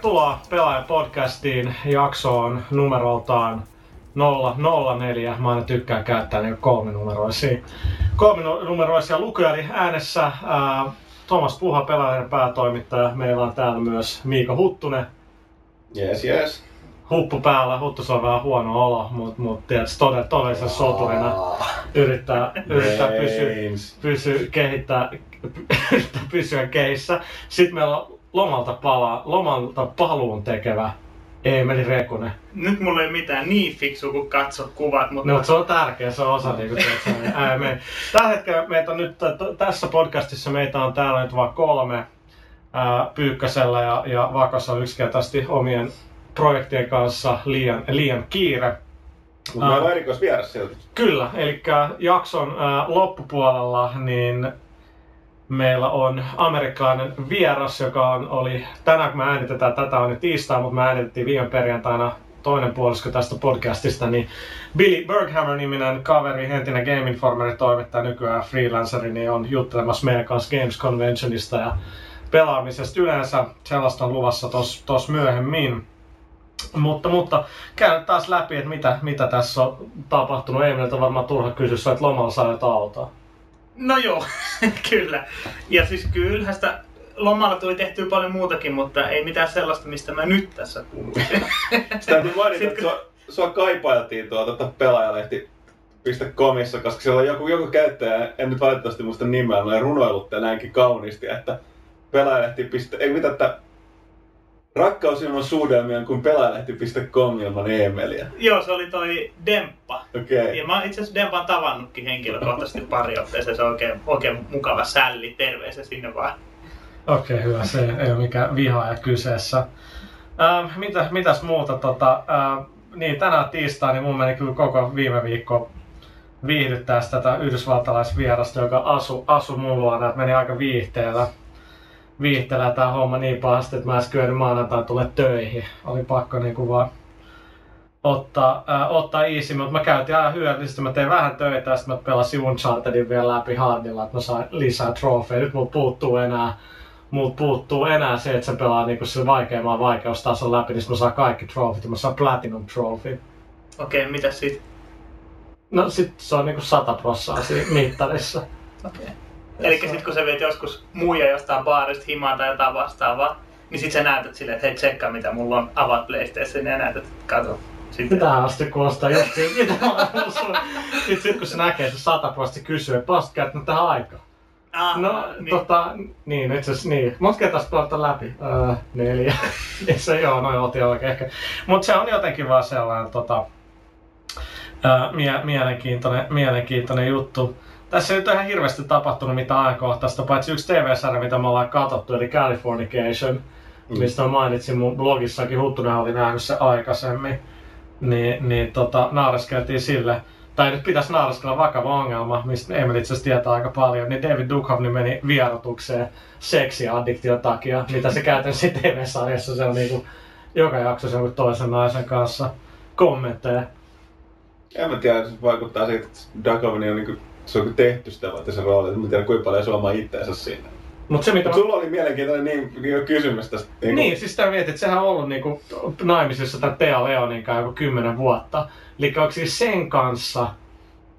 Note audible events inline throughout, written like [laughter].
Tervetuloa Pelaaja-podcastiin jaksoon numeroltaan 004. Mä aina tykkään käyttää niin kolme numeroisia, kolme numeroisia lukuja, eli äänessä ää, Thomas Puha, pelaajan päätoimittaja. Meillä on täällä myös Miika Huttunen. Yes, yes. Huppu päällä, Huttus on vähän huono olo, mutta mut, tietysti todella, todellisen soturina yrittää, yrittää [laughs] pysyä, pysyä, kehittää, pysyä keissä. Sitten meillä on lomalta, pala, lomalta paluun tekevä Eemeli Rekunen. Nyt mulla ei ole mitään niin fiksu kuin katso kuvat, mutta... No, se on tärkeä, se on osa niinku, ää, me, Tällä hetkellä meitä on nyt, t- tässä podcastissa meitä on täällä nyt vaan kolme. Ää, Pyykkäsellä ja, ja Vakossa on yksinkertaisesti omien projektien kanssa liian, liian kiire. Mutta meillä on erikoisvieras silti. Kyllä, eli jakson ää, loppupuolella niin meillä on amerikkalainen vieras, joka on, oli, tänään kun me äänitetään, tätä on nyt tiistai, mutta me äänitettiin viime perjantaina toinen puolisko tästä podcastista, niin Billy Berghammer-niminen kaveri, entinen Game Informerin toimittaja, nykyään freelanceri, niin on juttelemassa meidän kanssa Games Conventionista ja pelaamisesta yleensä. Sellaista on luvassa tos, tos myöhemmin. Mutta, mutta käyn taas läpi, että mitä, mitä tässä on tapahtunut. Emililtä on varmaan turha kysyä, että lomalla saa autoa. No joo, [laughs] kyllä. Ja siis kyllähän sitä lomalla tuli tehtyä paljon muutakin, mutta ei mitään sellaista, mistä mä nyt tässä puhuisin. [laughs] Sitä täytyy mainita, että sua, sua kaipailtiin tuota pelaajalehti .comissa, koska siellä on joku, joku käyttäjä, en nyt valitettavasti muista nimeä, noin runoillut näinkin kauniisti, että pelaajalehti. Ei mitä, että Rakkaus ilman suudelmia kuin pelaajalehti.com ilman e-mailia. Joo, se oli toi Demppa. Okei. Okay. Ja mä itse asiassa Dempan tavannutkin henkilökohtaisesti pari otteeseen. Se on oikein, oikein mukava sälli. Terveisiä sinne vaan. Okei, okay, hyvä. Se ei ole mikään vihaaja kyseessä. Ähm, mitä, mitäs muuta? Tota, ähm, niin, tänään tiistai, niin mun meni kyllä koko viime viikko viihdyttää tätä yhdysvaltalaisvierasta, joka asu, asu mun luona, että meni aika viihteellä viihtelee tää homma niin pahasti, että mä en kyennyt maanantain tule töihin. Oli pakko niinku vaan ottaa, äh, ottaa easy, mutta mä käytin aina hyödyllisesti. Mä tein vähän töitä ja sitten mä pelasin Unchartedin vielä läpi hardilla, että mä sain lisää trofeja. Nyt mulla puuttuu enää mulla puuttuu enää se, että se pelaa niinku sillä vaikeamman vaikeustason läpi, niin mä saan kaikki trofit ja mä saan Platinum Trophy. Okei, okay, mitä sit? No sit se on niinku 100 prossaa siinä mittarissa. Okei. Okay. Eli sitten kun sä viet joskus muija jostain baarista himaa tai jotain vastaavaa, niin sit sä näytät silleen, että hei tsekkaa mitä mulla on, avaat PlayStation ja näytät, että kato. Sitten. Tähän asti kuulostaa just mitä Sitten sit, kun se näkee, se sata prosenttia kysyy, että palasit käyttänyt tähän aikaan. Ah, no, niin. tota, niin, itse asiassa niin. Monta kertaa pelata läpi? Öö, neljä. [laughs] se joo, noin oltiin oikein ehkä. Mutta se on jotenkin vaan sellainen tota, öö, mie- mielenkiintoinen, mielenkiintoinen juttu tässä ei ole ihan hirveästi tapahtunut mitään ajankohtaista, paitsi yksi TV-sarja, mitä me ollaan katsottu, eli Californication, mm. mistä mainitsin mun blogissakin, Huttunen oli nähnyt se aikaisemmin. Niin, niin tota, naareskeltiin sille, tai nyt pitäisi naareskella vakava ongelma, mistä Emil itse asiassa tietää aika paljon, niin David Duchovny meni vierotukseen seksiaddiktion takia, mitä se käytännössä [laughs] TV-sarjassa, se on niinku joka jaksossa jonkun toisen naisen kanssa kommentteja. En mä tiedä, se vaikuttaa siitä, että Duchovny on niinku se on tehty sitä varten se rooli, että mä tiedän kuinka paljon suomaa itteensä siinä. Mut se, mitä Mut sulla oli mielenkiintoinen niin, niin kysymys tästä. Niin, niin siis sitä mietit, että sehän on ollut niin kuin, naimisissa tämän Tea Leonin kanssa joku kymmenen vuotta. Eli onko siis sen kanssa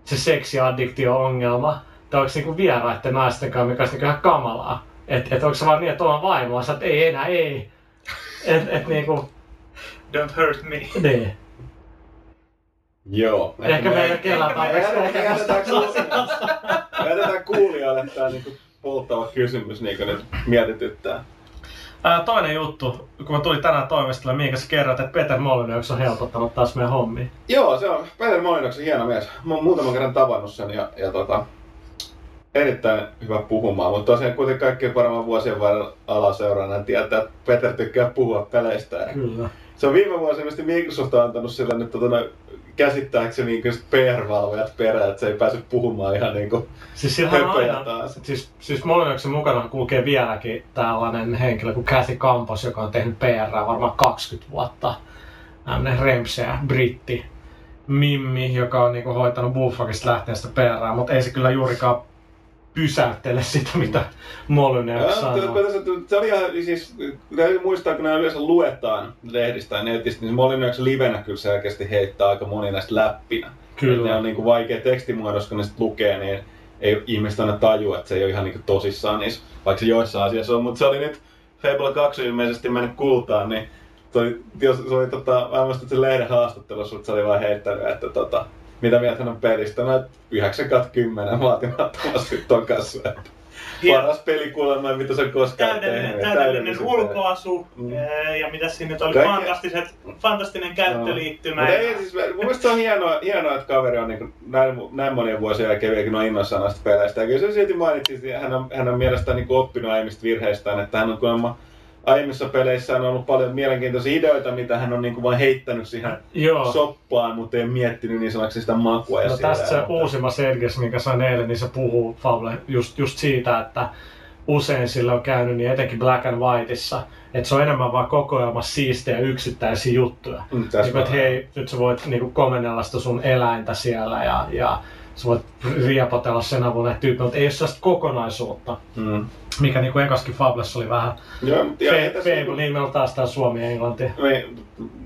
se seksiaddiktio-ongelma, tai onko se niin vieraiden naisten kanssa, mikä olisi niin ihan kamalaa? Että et onko se vaan niin, että on vaimoa, että ei enää ei. Et, et niinku... Don't hurt me. Niin. Joo. Ehkä me ei kellään tarpeeksi Jätetään kuulijoille tämä niinku polttava kysymys niin nyt mietityttää. Ää, toinen juttu, kun mä tulin tänään toimistolle, minkä sä kerroit, että Peter Molyneux on helpottanut taas meidän hommia. Joo, se on Peter Molyneux hieno mies. Mä oon muutaman kerran tavannut sen ja, ja tota, erittäin hyvä puhumaan, mutta tosiaan kuitenkin kaikki varmaan vuosien varrella alaseuraana tietää, että Peter tykkää puhua peleistä. Kyllä. Se on viime vuosina Microsoft on antanut sille nyt tota, käsittääkseni niin PR-valvojat perään, että se ei pääse puhumaan ihan niin kuin siis aina, taas. Siis, siis Molinoksen mukana kulkee vieläkin tällainen henkilö kuin Kathy Campos, joka on tehnyt PR varmaan 20 vuotta. Tämmöinen remseä britti Mimmi, joka on niinku hoitanut Bullfrogista lähteestä PR, mutta ei se kyllä juurikaan pysäyttele sitä, mitä Molyneux sanoo. Se oli ihan, siis, täytyy muistaa, kun nämä yleensä luetaan lehdistä ja netistä, niin Molyneux livenä kyllä selkeästi heittää aika moni näistä läppinä. Kyllä. Ne on niin kuin vaikea tekstimuodossa, kun ne sit lukee, niin ei ihmiset aina tajua, että se ei ole ihan niin kuin tosissaan niissä, vaikka se joissain asiassa on. Mutta se oli nyt Fable 2 ilmeisesti mennyt kultaan, niin se oli, jos, se oli tota, mä muistan, että se lehden haastattelussa, mutta se oli vaan heittänyt, että tota, mitä mieltä hän on pelistä, no 9 10 vaatimattomasti ton kanssa. Että paras peli kuulemma, mitä se on koskaan täydellinen, tehnyt. täydellinen ulkoasu Mm. ää, ja mitä siinä nyt oli, Kaikki- fantastiset, fantastinen käyttöliittymä. Mutta ja- ei, siis, mun mielestä on hienoa, hienoa että kaveri on niin näin, näin monien vuosien jälkeen vieläkin on innoissaan näistä peleistä. Ja kyllä se silti mainitsi, että hän on, hän on mielestäni niin oppinut aiemmista virheistään, että hän on kuulemma aiemmissa peleissä on ollut paljon mielenkiintoisia ideoita, mitä hän on niin kuin vain heittänyt siihen Joo. soppaan, mutta ei miettinyt niin sanaksi sitä makua. Ja No tästä se että- uusimma Serges, minkä sain eilen, niin se puhuu Fable just, just siitä, että usein sillä on käynyt, niin etenkin Black and Whiteissa, että se on enemmän vaan kokoelmassa siistejä yksittäisiä juttuja. Mm, Niin, että hei, nyt sä voit niinku komennella sitä sun eläintä siellä ja, ja sä voit riepotella sen avulla näitä mutta ei ole sellaista kokonaisuutta, Mm. mikä niinku ekaskin Fablessa oli vähän Fable, niin meillä on taas tää Suomi ja Englanti. Me,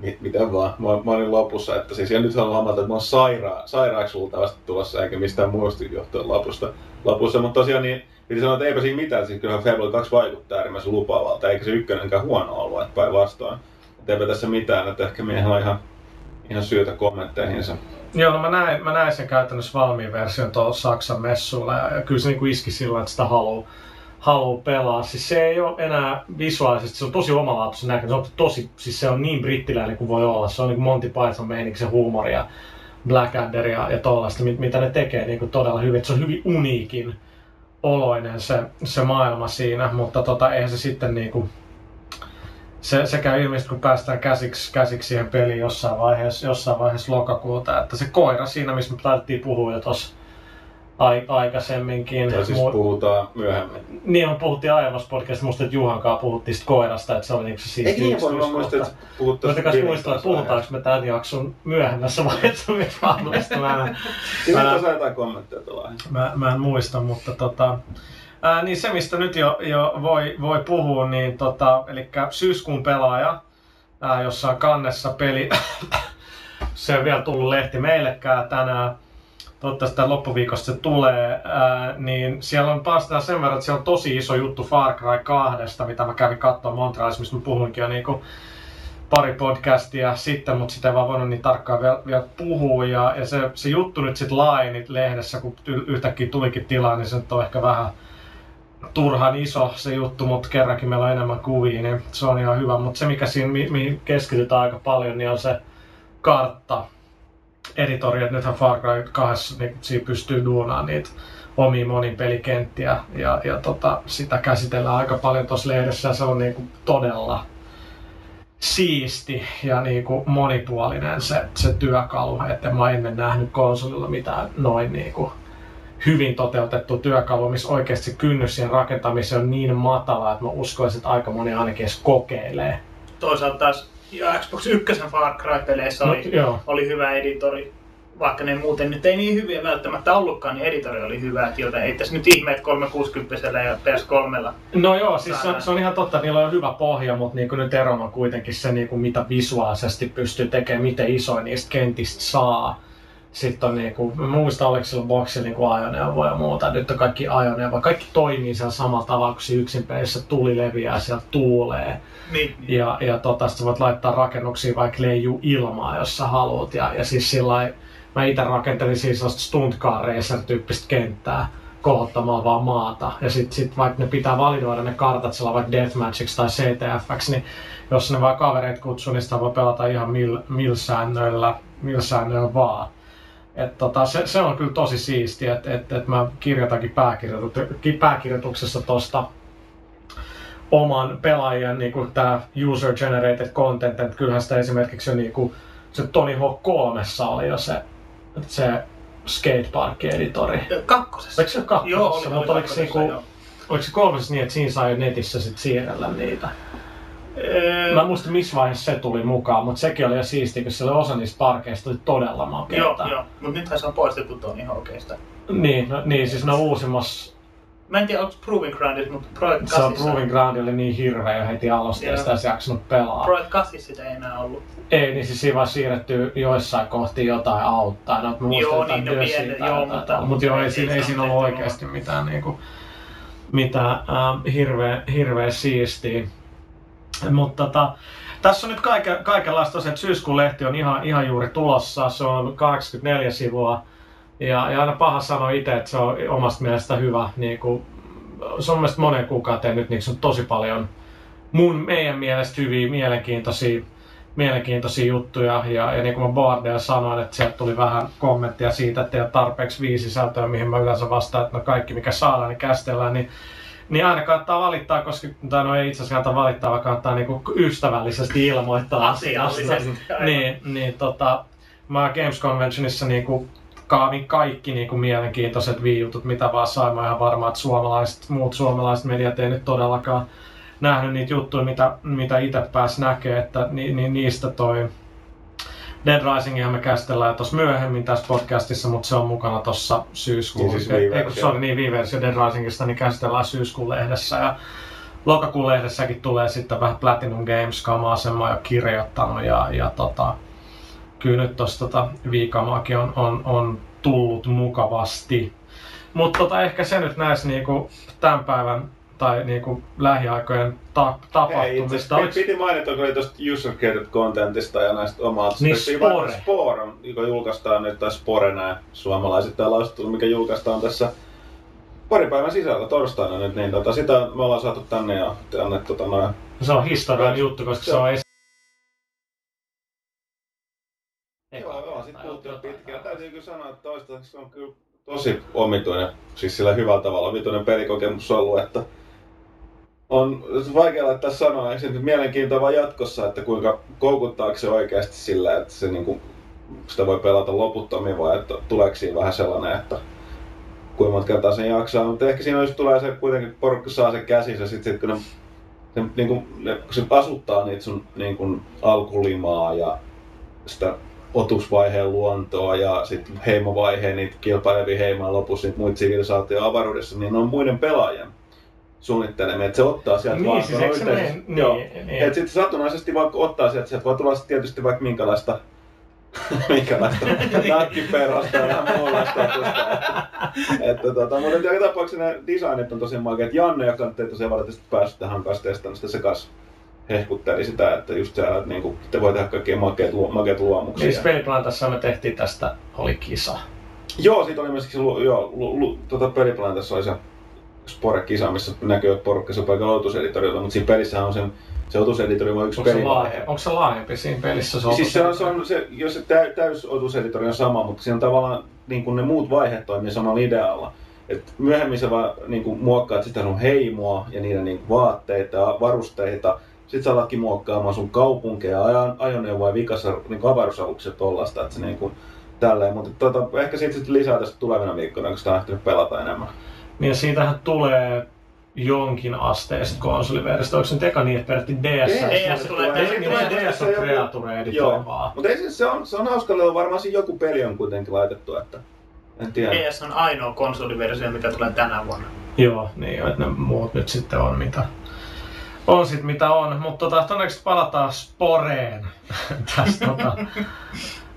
mi, mitä vaan, mä, mä olin lopussa, että siis, ja nyt haluan huomata, että mä oon saira, sairaaksi luultavasti tulossa, eikä mistään muusta johtuen lopusta, lopussa, mutta tosiaan niin, piti sanoa, että eipä siinä mitään, siis kyllähän Fable 2 vaikuttaa äärimmäisen lupaavalta, eikä se ykkönenkään huono ollut, että päinvastoin. Että eipä tässä mitään, että ehkä miehellä on ihan, ihan syytä kommentteihinsa. Joo, no mä näin, mä näin sen käytännössä valmiin version tuolla Saksan messuilla ja, kyllä se niinku iski sillä, että sitä haluaa haluu pelaa. Siis se ei ole enää visuaalisesti, se on tosi omalaatuisen näköinen. Se on tosi, siis se on niin brittiläinen kuin voi olla. Se on niin Monty Python meininki, se huumori ja Blackadder ja, ja tollaista, mit, mitä ne tekee niin kuin todella hyvin. Et se on hyvin uniikin oloinen se, se maailma siinä, mutta tota, eihän se sitten niin kuin, se, se käy ilmeisesti, kun päästään käsiksi, käsiksi siihen peliin jossain vaiheessa, jossain vaiheessa lokakuuta, että se koira siinä, missä me taidettiin puhua jo tuossa ai, aikaisemminkin. Tai siis Mu- puhutaan myöhemmin. niin, me puhuttiin aiemmassa podcastissa, musta, että Juhankaan puhuttiin koirasta, että se oli niinku se siisti Eikö niin voi, mä muistan, että puhuttiin Voitakas muistaa, että puhutaanko me tämän jakson myöhemmässä vaiheessa myös Fabulista. Mä, en- Mä- on tosiaan jotain kommentteja mä, mä en muista, mutta tota, ää, niin se mistä nyt jo, jo voi, voi puhua, niin tota, eli syyskuun pelaaja, ää, jossa on kannessa peli, [laughs] se on vielä tullut lehti meillekään tänään, toivottavasti tämän loppuviikosta se tulee, ää, niin siellä on päästään sen verran, että siellä on tosi iso juttu Far Cry 2, mitä mä kävin katsomaan Montrealissa, mistä mä puhuinkin jo niinku pari podcastia sitten, mutta sitä ei vaan voinut niin tarkkaan vielä, vielä puhua. Ja, ja se, se juttu nyt sitten laajeni lehdessä, kun yhtäkkiä tulikin tilaa, niin se on ehkä vähän turhan iso se juttu, mutta kerrankin meillä on enemmän kuvia, niin se on ihan hyvä. Mutta se, mikä siinä, mi- mihin keskitytään aika paljon, niin on se kartta editori, että nythän Far Cry 2 niin siinä pystyy duunaamaan niitä omia monin pelikenttiä ja, ja tota, sitä käsitellään aika paljon tuossa lehdessä ja se on niinku todella siisti ja niinku monipuolinen se, se työkalu, että mä oon ennen nähnyt konsolilla mitään noin niinku hyvin toteutettu työkalu, missä oikeasti kynnys siihen rakentamiseen on niin matala, että mä uskoisin, että aika moni ainakin edes kokeilee. Toisaalta taas ja Xbox 1 Far Cry-peleissä No, oli, joo. oli hyvä editori. Vaikka ne muuten nyt ei niin hyviä välttämättä ollutkaan, niin editori oli hyvä. Joten ei tässä nyt ihme, että 360 ja PS3. No joo, siis se on, se on ihan totta, että niillä on hyvä pohja, mutta niin nyt erona on kuitenkin se, niin kuin mitä visuaalisesti pystyy tekemään, miten isoin niistä kentistä saa. Sitten on niin kuin, mä muistan, oliko sillä boxilla niin ajoneuvoja ja muuta. Nyt on kaikki ajoneuvoja. Kaikki toimii siellä samalla tavalla, kun se yksin pelissä tuli leviää, sieltä tuulee. Niin. Ja, ja tota, sä voit laittaa rakennuksia vaikka leijuu ilmaa, jos sä haluat. Ja, ja siis sillä mä itse rakentelin siis sellaista stunt car racer tyyppistä kenttää kohottamalla vaan maata. Ja sit, sit vaikka ne pitää validoida ne kartat sillä vaikka Deathmatchiksi tai CTFX, niin jos ne vaan kavereet kutsuu, niin sitä voi pelata ihan mil, mil säännöillä, mil säännöillä vaan. Et tota, se, se, on kyllä tosi siistiä, että et, et mä kirjoitankin pääkirjoitu- pääkirjoituksessa tosta oman pelaajan niin kuin tämä user generated content, että kyllähän sitä esimerkiksi jo niin kuin, se Tony Hawk 3 oli jo se, se skatepark-editori. Kakkosessa. Oliko se kakkosessa? Joo, oli, mutta oli oliko, kakkosessa, niinku, oliko se kolmessa niin, että siinä sai netissä sit siirrellä niitä? Öö, Mä en muista missä vaiheessa se tuli mukaan, mutta sekin oli jo siistiä, kun siellä osa niistä parkeista oli todella Joo, makeita. joo. Mutta nythän se on poistettu Tony Hawkista. Niin, no, niin, siis ne on uusimmassa Mä en tiedä, onko Proving Groundissa, mutta Project Se on 8 Proving Ground oli niin hirveä jo heti alusta ja Joo. sitä olisi jaksanut pelaa. Project 8 sitä ei enää ollut. Ei, niin siis siinä vaan siirretty joissain kohti jotain auttaa. No, mä muistan Joo, niin, no tai joo, mutta- Mutta joo, ei, ei siinä, ei siinä ollut oikeasti mitään, niinku, mitään ähm, hirveä, hirveä siistiä. [laughs] Mutta tota, tässä on nyt kaiken, kaikenlaista se, että syyskuun lehti on ihan, ihan juuri tulossa. Se on 84 sivua. Ja, ja aina paha sanoa itse, että se on omasta mielestä hyvä. Niin kuin, se on mielestäni monen kuukauteen nyt niin se on tosi paljon mun, meidän mielestä hyviä, mielenkiintoisia, mielenkiintoisia juttuja. Ja, ja niin kuin mä Bardella sanoin, että sieltä tuli vähän kommenttia siitä, että ei ole tarpeeksi viisi sisältöä, mihin mä yleensä vastaan, että no kaikki mikä saadaan, niin käsitellään. Niin niin aina kannattaa valittaa, koska, tai no ei itse asiassa kannata valittaa, vaan kannattaa niinku ystävällisesti ilmoittaa asiasta. Niin, niin tota, mä Games Conventionissa niinku kaavin kaikki niinku mielenkiintoiset viijutut, mitä vaan sain. Mä ihan varma, että suomalaiset, muut suomalaiset mediat ei nyt todellakaan nähnyt niitä juttuja, mitä, mitä itse pääs näkee, että ni, ni, niistä toi Dead Risingia me käsitellään tuossa myöhemmin tässä podcastissa, mutta se on mukana tuossa syyskuun, Niin siis ei, kun sorry, niin Wii-versio Dead Risingista, niin käsitellään syyskuun lehdessä. Ja lokakuun lehdessäkin tulee sitten vähän Platinum Games kamaa, sen mä oon jo kirjoittanut. Ja, ja tota, kyllä nyt tosta tota viikamaakin on, on, on tullut mukavasti. Mutta tota, ehkä se nyt näissä niinku tämän päivän tai niinku lähiaikojen ta- itse tapahtumista. asiassa Oliks- piti mainita, kun oli tuosta user created contentista ja näistä omaa. Niin Spore. Spore, on, joka julkaistaan nyt, tai Spore nämä suomalaiset täällä lausuttu, mikä julkaistaan tässä pari päivän sisällä torstaina nyt, niin tota, sitä me ollaan saatu tänne ja annettu tota noin. Se on historiallinen juttu, koska se on esi- Joo, joo, sit puhuttiin jo pitkään. Täytyy kyllä sanoa, että toistaiseksi se on kyllä tosi omituinen, siis sillä hyvällä tavalla omituinen pelikokemus ollut, että on vaikea laittaa sanoa, eikö se nyt mielenkiintoa jatkossa, että kuinka koukuttaako se oikeasti sillä, että se niinku, sitä voi pelata loputtomiin vai että tuleeko siinä vähän sellainen, että kuinka monta kertaa sen jaksaa, mutta ehkä siinä olisi tulee se kuitenkin, kun porukka saa sen käsissä, ja sitten sit, kun ne, se, niin kuin, ne, kun se asuttaa niitä sun niin kuin, alkulimaa ja sitä otusvaiheen luontoa ja sitten heimovaiheen niitä kilpailevia heimoja lopussa niitä muita sivilisaatioita avaruudessa, niin ne on muiden pelaajien suunnittelemia, että se ottaa sieltä Niin, vaan, siis se yhteis- niin, joo. niin. Et sitten satunnaisesti vaikka ottaa sieltä, sieltä voi tulla tietysti vaikka minkälaista [laughs] minkälaista nakkiperhosta ja ihan muunlaista. Että, että tota, mutta joka tapauksessa ne designit on tosi makeat. Janne, joka nyt ei tosiaan valitettavasti päässyt tähän kanssa testaamaan sitä, se kanssa hehkutteli sitä, että just se, että niinku, te voi tehdä kaikkia makeat, luo- makeat luomuksia. Siis Peliplantassa me tehtiin tästä, oli kisa. Joo, siitä oli myöskin se, joo, lu, lu, tota peliplantassa oli se Spore-kisa, missä näkyy, että porukka se paikalla mutta siinä pelissä on sen, se otuseditori on yksi Onko se, pelivaihe. laaje, onko se laajempi siinä pelissä? Se Siis se on, se on se, jos se tä, täys otuseditori on sama, mutta siinä on tavallaan niin kuin ne muut vaiheet toimii samalla idealla. Et myöhemmin sä vaan niin kuin, muokkaat sitä sun heimoa ja niiden niin kuin, vaatteita ja varusteita. Sitten sä alatkin muokkaamaan sun kaupunkeja, ajan, ajoneuvoja, vikassa niin kuin avaruusaluksia tollasta, että se niin kuin, tälleen. Mutta tota, ehkä siitä sitten lisää tästä tulevina viikkoina, kun sitä on ehtinyt pelata enemmän. Niin siitähän tulee jonkin asteista konsoliversiosta. Onko se nyt eka niin, että peräti DS? DS tulee- DS on Creature editoivaa. Mutta ei, siis se, on, se on hauska, että varmaan siinä joku peli on kuitenkin laitettu, että en tiedä. PS on ainoa konsoliversio, mikä tulee tänä vuonna. Joo, niin että ne muut nyt sitten on mitä on sit mitä on, mutta tota, todennäköisesti palataan Sporeen [laughs] tässä, tota,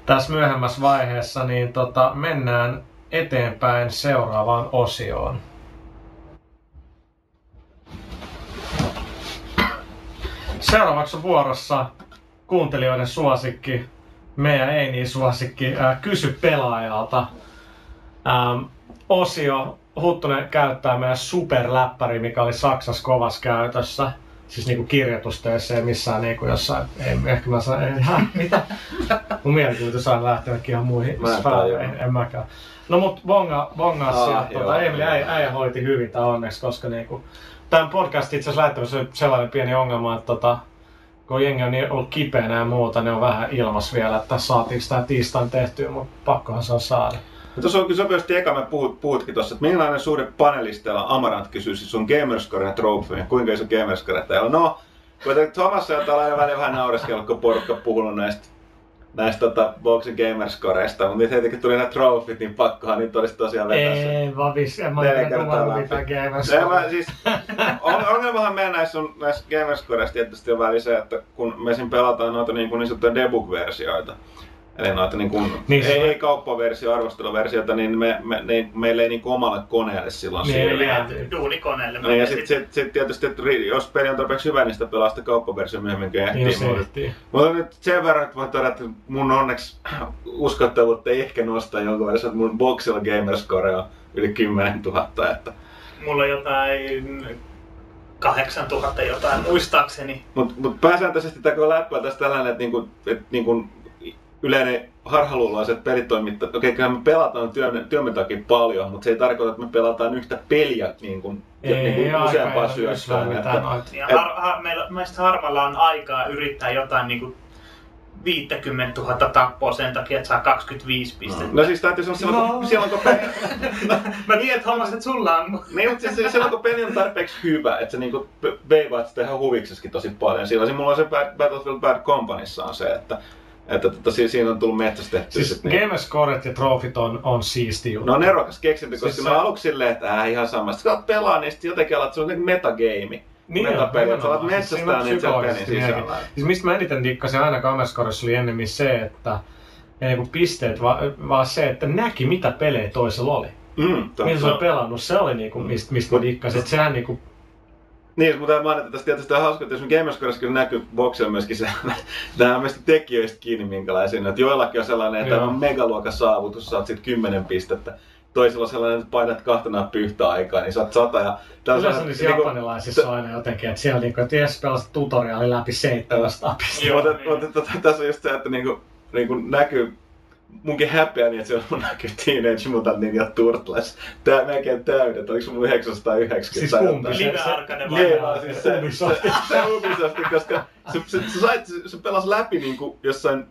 tässä myöhemmässä vaiheessa, niin tota, mennään eteenpäin seuraavaan osioon. Seuraavaksi on vuorossa kuuntelijoiden suosikki, meidän ei niin suosikki, ää, kysy pelaajalta. Ähm, osio Huttunen käyttää meidän superläppäri, mikä oli Saksassa kovassa käytössä. Siis niinku kirjoitustöissä ja missään niinku jossain, ei, ehkä mä sain, ei, [laughs] mitä? Mun mielikuvitus aina lähtenytkin ihan muihin Mä en sfääreihin, tajua. en mäkään. No mut bonga, bongaa Ah, tota, Emili joo. äijä, äijä hoiti hyvin tää onneksi, koska niinku, tämän podcastin itse asiassa lähettämässä sellainen pieni ongelma, että tota, kun jengi on niin ollut kipeänä ja muuta, ne on vähän ilmas vielä, että saatiinko tää tiistain tehtyä, mutta pakkohan se on saada. Ja Tuossa on kyllä sopivasti eka, me puhut, puhutkin tuossa, että millainen suhde panelisteilla Amarant kysyy siis sun Gamerscore ja Trophy, kuinka iso Gamerscore teillä on? No, samassa jotain aina välillä vähän naureskellut, kun porukka puhunut näistä näistä tota, Boxing Gamerscoreista, mutta nyt heti kun tuli nämä trofit, niin pakkohan niitä olisi tosiaan vetää se. Ei, vavis, en mä oikein kertaa mitään gamers. Ei, mä, siis, on, ongelmahan meidän näissä, on, näissä Gamerscoreissa tietysti on väli se, että kun me esim. pelataan noita niin, kuin niin sanottuja debug-versioita, eli noita niin kuin, Niin, niin, ei, ei kauppaversio, arvosteluversioita, niin me, me, ne, meillä ei niin kuin omalle koneelle silloin Niin, siirry. jää. duunikoneelle. Niin, ja sitten sit, sit tietysti, että jos peli on tarpeeksi hyvä, niin sitä pelaa sitä kauppaversio myöhemmin, kun ehtii. Niin, se mutta-. Mutta nyt sen verran, että voi todeta, että mun onneksi [clears throat] uskottavuutta ei ehkä nosta jonkun verran, että mun Boxilla Gamerscore on yli 10 000, että Mulla on jotain 8000 jotain muistaakseni. Mutta mut pääsääntöisesti tämä koko läppä on tässä tällainen, että niinku, et niinku yleinen harhaluuloiset pelitoimittajat, okei kyllä me pelataan työn, työmme takia paljon, mutta se ei tarkoita, että me pelataan yhtä peliä niin kuin, Ei, niin kuin useampaa Että. Ja Et- har, har, meillä, meistä harvalla on aikaa yrittää jotain niinku 50 000 tappoa sen takia, että saa 25 pistettä. no siis täytyy sanoa, silloin, No. kun, silloin kun peli, [laughs] Mä tiedän, että hommas, että sulla on. niin, mutta siis silloin kun peli on tarpeeksi hyvä, että sä niinku veivaat sitä ihan huvikseskin tosi paljon. Silloin se mulla on se Bad, Battlefield Bad Companyssa on se, että, että tota, si- siinä on tullut metsästettyä. Siis sit niin- Gamerscoret ja trofit on, on siisti juttu. No on erokas keksintö, koska Siis se- mä aluksi silleen, että äh, ihan sama. Sitten kun pelaa, niin sitten jotenkin alat, se on niin metagame. Niin metapeli, on, että sä alat. Siis metsästää niitä siellä pelin sisällä. Siis mistä mä eniten dikkasin aina Gamerscoressa oli ennemmin se, että ei niinku pisteet, vaan, vaan se, että näki mitä pelejä toisella oli. Mm, Mitä se on totta. pelannut, se oli niinku, mistä, mistä mä dikkasin. Sehän niinku, Niin, mutta mainita tästä tietysti on hauska, että jos Gamerscoressa kyllä näkyy boksilla myöskin se, nämä on meistä tekijöistä kiinni minkälaisia. Että joillakin on sellainen, että Joo. on megaluokan saavutus, saat sitten 10 pistettä. Toisella on sellainen, että painat kahta nappia yhtä aikaa, niin saat sata. Ja on yleensä niissä niinku- japanilaisissa on aina jotenkin, että siellä niinku, että jes pelasit tutoriaali läpi 700 pistettä. Joo, mutta, niin. mutta tota, tässä on just se, että niinku, niinku näkyy munkin häpeä niin, että siellä on näkyy Teenage Mutant Ninja Turtles. Tää melkein täydet, oliko se mun 990 Siis tai kumpi? jotain. Live se- Live Niin, vai? vaan siis se, se, Ubisoft. se Ubisofti, koska se, se, se, sait, se, se pelas läpi niinku jossain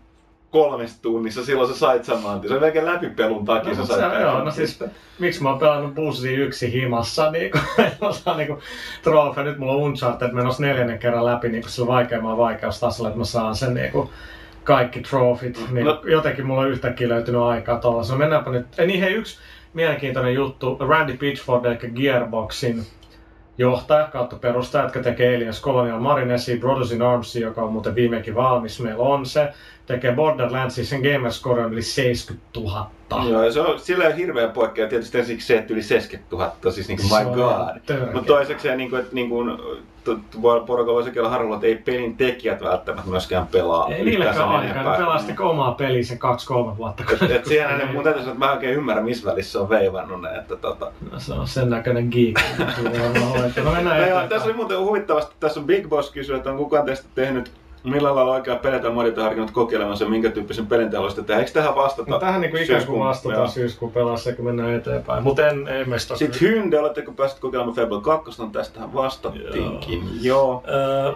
kolmessa tunnissa, silloin sä sait saman. Se oli melkein läpi pelun takia, No, sä sait se, joo, no siis, miksi mä oon pelannut bussi yksi himassa, niinku, [laughs] en osaa niinku trofea. Nyt mulla on Uncharted menossa neljännen kerran läpi niinku sillä vaikeammalla vaikeustasolla, että mä saan sen niinku kaikki trofit. Niin No. Jotenkin mulla on yhtäkkiä löytynyt aikaa tuolla. No mennäänpä nyt. Ei niin hei, yksi mielenkiintoinen juttu. Randy Pitchford, eli Gearboxin johtaja kautta perustaja, jotka tekee Aliens Colonial Marinesi, Brothers in Arms, joka on muuten viimekin valmis, meillä on se. Tekee Borderlandsin, sen Gamerscore on yli 70 000. Joo, ja se on sillä hirveä poikkea. Tietysti ensiksi se, että yli 70 000, siis niinku Se my god. Mutta toiseksi niin kuin, että niin kuin, porukalla voisi olla harvoilla, että ei pelin tekijät välttämättä myöskään pelaa. Ei niilläkään sen aikaa, enempää. ne pelasti omaa peliä se kaksi-kolme vuotta. Et, et siihen, niin mun täytyy sanoa, että mä oikein ymmärrä, missä välissä on veivannut ne. Että, tota. No, se on sen näköinen geek. no mennään no, joo, tässä oli muuten huvittavasti, tässä on Big Boss kysyä, että on kukaan teistä tehnyt millä lailla tai modit on harkinnut kokeilemaan sen, minkä tyyppisen pelin te haluaisitte tehdä. Eikö tähän vastata? No, tähän niinku ikään kuin syyskuun- vastataan joo. syyskuun pelassa, kun mennään eteenpäin. Mutta en, ei meistä Sitten Hynde, oletteko päässeet kokeilemaan Fable 2? No tästähän vastattiinkin. Joo. Öö,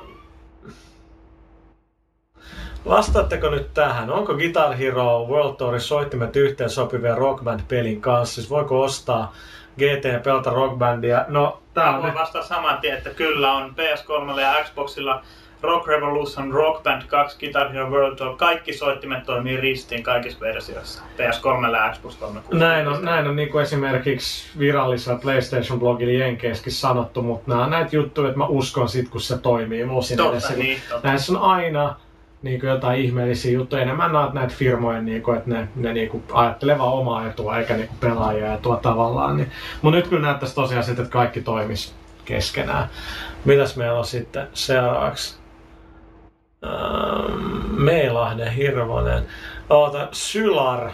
Vastaatteko nyt tähän? Onko Guitar Hero World Tourin soittimet yhteen sopivia rockband-pelin kanssa? Siis voiko ostaa GT pelata rockbandia? No, tää Mä on voin nyt... vastata saman tien, että kyllä on PS3 ja Xboxilla Rock Revolution, Rock Band 2, Guitar Hero World Tour, kaikki soittimet toimii ristiin kaikissa versioissa. PS3 ja Xbox 360. Näin on, näin on niin kuin esimerkiksi virallisella PlayStation-blogilla Jenkeissäkin sanottu, mutta nämä on näitä juttuja, että mä uskon sit, kun se toimii musin Totta, edessä. niin, totta. Näissä on aina niin kuin jotain ihmeellisiä juttuja. Enemmän näet näitä firmoja, niin kuin, että ne, ne niin kuin ajattelee vaan omaa etua eikä niin kuin pelaajia etua tavallaan. Niin. Mutta nyt kyllä näyttäisi tosiaan sitten, että kaikki toimis keskenään. Mitäs meillä on sitten seuraavaksi? Ähm, Meilahden Hirvonen. Oota, Sylar.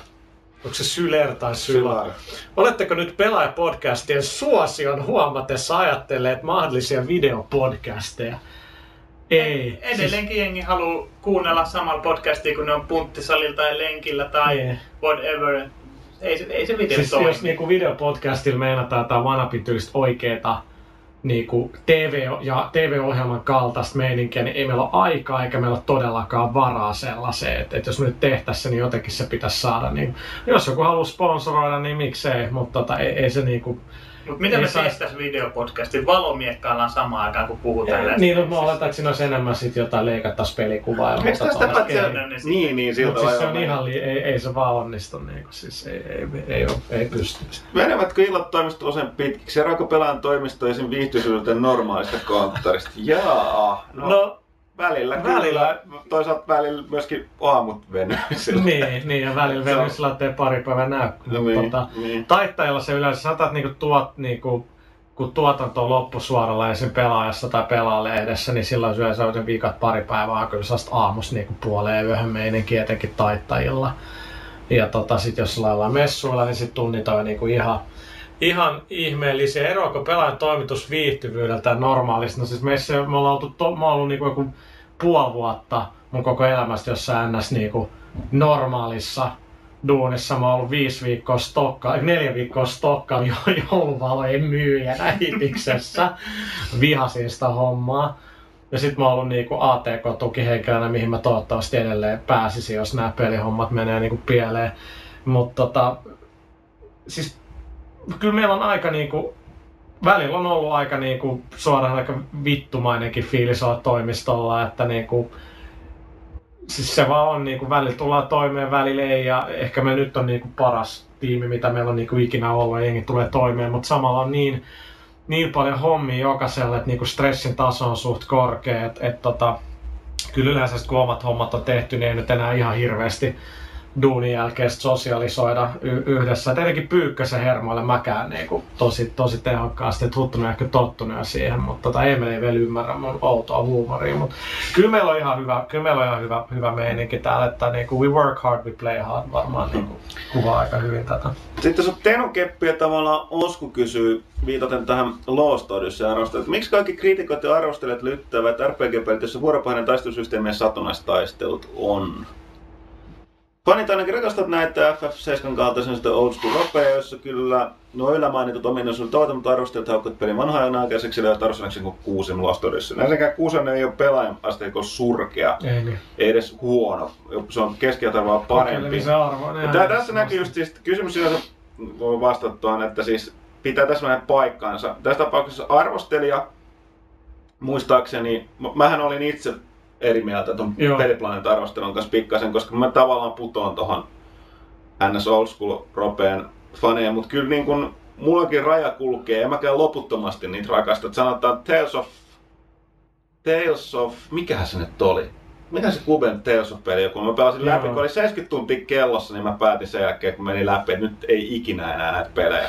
Onko se Syler tai Sylar? Sylar. Oletteko nyt pelaajapodcastien suosion huomatessa ajatelleet mahdollisia videopodcasteja? Ei. Edelleenkin jengi haluaa kuunnella samalla podcastia, kun ne on punttisalilla tai lenkillä tai Niin. whatever. Ei se, ei se video Siis toimi. jos niinku videopodcastilla meinataan jotain vanapityistä oikeeta niinku TV- ja TV-ohjelman kaltaista meininkiä, niin ei meillä ole aikaa eikä meillä ole todellakaan varaa sellaiseen. Että, että jos me nyt tehtäisiin se, niin jotenkin se pitäisi saada. Niin, jos joku haluaa sponsoroida, niin miksei, mutta tota, ei, ei se niinku, Mutta miten Ei me saa- siis tässä videopodcastin valomiekkaillaan samaan aikaan, kun puhutaan näistä? niin, no, mä oletan, että siinä olisi enemmän sit jotain leikattaisiin pelikuvaa. ja Eikö tästä. Ei. Niin, niin, siltä Mutta siis se on ihan, li- ei, ei se vaan onnistu, niin kuin, siis ei, ei, ei, ole, ei pysty. Menevätkö illat toimistolla usein pitkiksi? Eroako pelaajan toimisto esim. viihtyisyydeltä normaalista konttorista? Jaa, no, No, välillä, välillä. kyllä. Toisaalta välillä myöskin aamut venymisellä. [laughs] niin, niin, ja välillä Se vielä sillä ettei pari päivää näy. No niin, tota, niin. taittajilla se yleensä saatat niinku tuot niinku, kun tuotanto on loppusuoralla esim. pelaajassa tai pelaalehdessä, niin silloin se yleensä on sen viikat pari päivää kyllä sellaista aamusta niinku puoleen yöhön meininki etenkin taittajilla. Ja tota, sit jos ollaan messuilla, niin sit tunnit on niinku ihan, ihan ihmeellisiä. Eroako pelaajan toimitus viihtyvyydeltä normaalista? No siis meissä me ollaan oltu, to, mä oon ollut niinku joku puoli vuotta mun koko elämästä jossain ns. Niinku normaalissa duunissa. Mä oon ollut viisi viikkoa stokka, neljä viikkoa stokkaan [laughs] jo jouluvalojen myyjänä Hitiksessä. Vihasin sitä hommaa. Ja sit mä oon ollut niinku ATK-tukihenkilönä, mihin mä toivottavasti edelleen pääsisin, jos nämä pelihommat menee niinku pieleen. Mutta tota, siis kyllä meillä on aika niinku, välillä on ollut aika niinku suoraan aika vittumainenkin fiilis olla toimistolla, että niinku, siis se vaan on niinku, välillä tullaan toimeen, välillä ei ja ehkä me nyt on niinku paras tiimi, mitä meillä on niinku ikinä ollut ja jengi tulee toimeen, mutta samalla on niin, niin paljon hommia jokaiselle, että niinku stressin taso on suht korkea, että et tota, kyllä yleensä kun omat hommat on tehty, niin ei nyt enää ihan hirveästi duunin jälkeen sit sosialisoida y- yhdessä. Et Tietenkin Pyykkösen hermoille mäkään niinku tosi, tosi tehokkaasti, että Huttunen on ehkä tottunut siihen, mutta tota, Emeli ei vielä ymmärrä mun outoa huumoria. Mutta kyllä meillä on ihan hyvä, kyllä meillä on ihan hyvä, hyvä meininki täällä, että niinku, we work hard, we play hard varmaan niinku, kuvaa aika hyvin tätä. Sitten jos on Tenon keppiä tavallaan Osku kysyy, viitaten tähän Lost Odyssey arvosteluun, että miksi kaikki kriitikot ja arvostelijat lyttävät RPG-pelit, jossa vuoropainen taistelusysteemien satunnaistaistelut on? Fanit ainakin rakastavat näitä FF7 kaltaisen sitä old school ropeja, joissa kyllä nuo yllä mainitut ominaisuudet ovat, mutta arvostelijat haukkuvat pelin vanhaan aikaiseksi ja tarvitsevaksi kuin kuusen Lost Odyssey. Näissäkään kuusen ei ole pelaajan asteikon surkea, Ei niin. ei edes huono. Se on keskiarvoa parempi. Ja tää, tässä näkyy just siis, kysymys sinänsä voi vastata tuohon, että siis pitää tässä mennä paikkaansa. Tässä tapauksessa arvostelija, muistaakseni, mähän olin itse eri mieltä tuon Joo. Peliplanet arvostelun kanssa pikkasen, koska mä tavallaan putoon tuohon NS Old School ropeen faneen, mutta kyllä niin kun, mullakin raja kulkee, en mäkään loputtomasti niitä rakasta. Et Sanotaan Tales of, Tales of, mikähän se nyt oli? Mitä se Kuben Tales of peli, kun mä pelasin Joo. läpi, kun oli 70 tuntia kellossa, niin mä päätin sen jälkeen, kun meni läpi, että nyt ei ikinä enää näitä pelejä.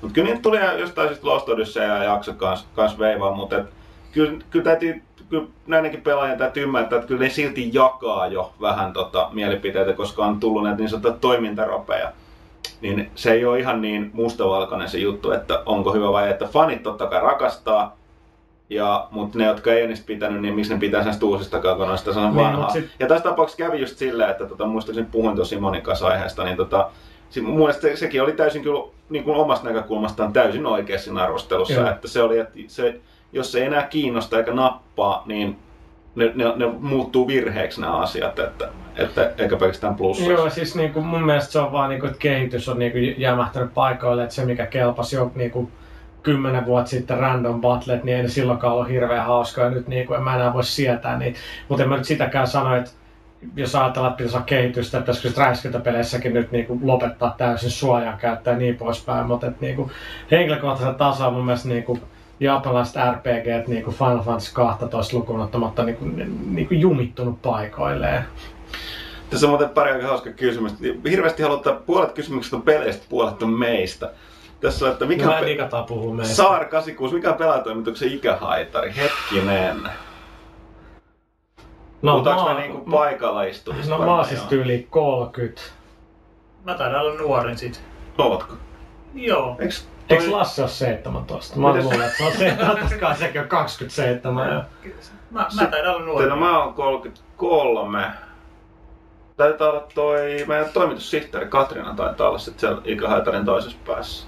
Mutta kyllä niitä tuli jostain siis Lost Odyssey ja jakso kans, kans veivaa, mutta kyllä, kyllä täytyy kyllä näidenkin pelaajien täytyy ymmärtää, että kyllä ne silti jakaa jo vähän tota mielipiteitä, koska on tullut näitä niin sanottuja toimintaropeja. Niin se ei ole ihan niin mustavalkoinen se juttu, että onko hyvä vai että fanit totta kai rakastaa, ja, mutta ne, jotka ei niistä pitänyt, niin miksi ne pitää sen uusista kokonaista, se on Niin, vanhaa. sit- Ja tässä tapauksessa kävi just silleen, että tota, muistaakseni puhuin tuossa Simonin kanssa aiheesta, niin tota, si- mun mielestä se, sekin oli täysin kyllä niin kuin omasta näkökulmastaan täysin oikea siinä arvostelussa, Joo. että se oli, että se, jos se ei enää kiinnosta eikä nappaa, niin ne, ne, ne muuttuu virheeksi nämä asiat, että, että eikä pelkästään plussa. Joo, siis niinku, mun mielestä se on vaan, niinku, että kehitys on niinku, jämähtänyt paikoille, että se mikä kelpasi jo niinku, kymmenen vuotta sitten random battlet, niin ei ne silloinkaan ollut hirveän hauskaa, ja nyt niinku, en mä enää voi sietää niitä. Mutta en mä nyt sitäkään sano, että jos ajatellaan, että pitäisi kehitystä, että pitäisikö räiskintäpeleissäkin nyt niinku lopettaa täysin suojan käyttää ja niin poispäin, mutta et niinku, henkilökohtaisen tasolla mun mielestä niinku, japanilaiset RPG, niinku Final Fantasy 12 lukuun ottamatta niinku, niinku jumittunut paikoilleen. Tässä on muuten pari aika hauska kysymys. Hirveästi halutaan, puolet kysymyksistä on peleistä, puolet on meistä. Tässä on, että mikä Mä on pe- puhuu meistä. Saar 86, mikä on pelaatoimituksen ikähaitari? Hetkinen. No, Puhutaanko mä, me niinku paikalla istuvista? no mä oon siis tyyli 30. Mä taidan olla nuorin sit. Ootko? Joo. Eiks Eikö toi- Lasse ole 17? Mä Mites- luulen, että se on 17, sekin on 27. Ja... Mä, mä taidan olla nuori. Teillä mä oon 33. Taitaa olla toi meidän toimitussihteeri Katriina taitaa olla sit siellä ikähaitarin toisessa päässä.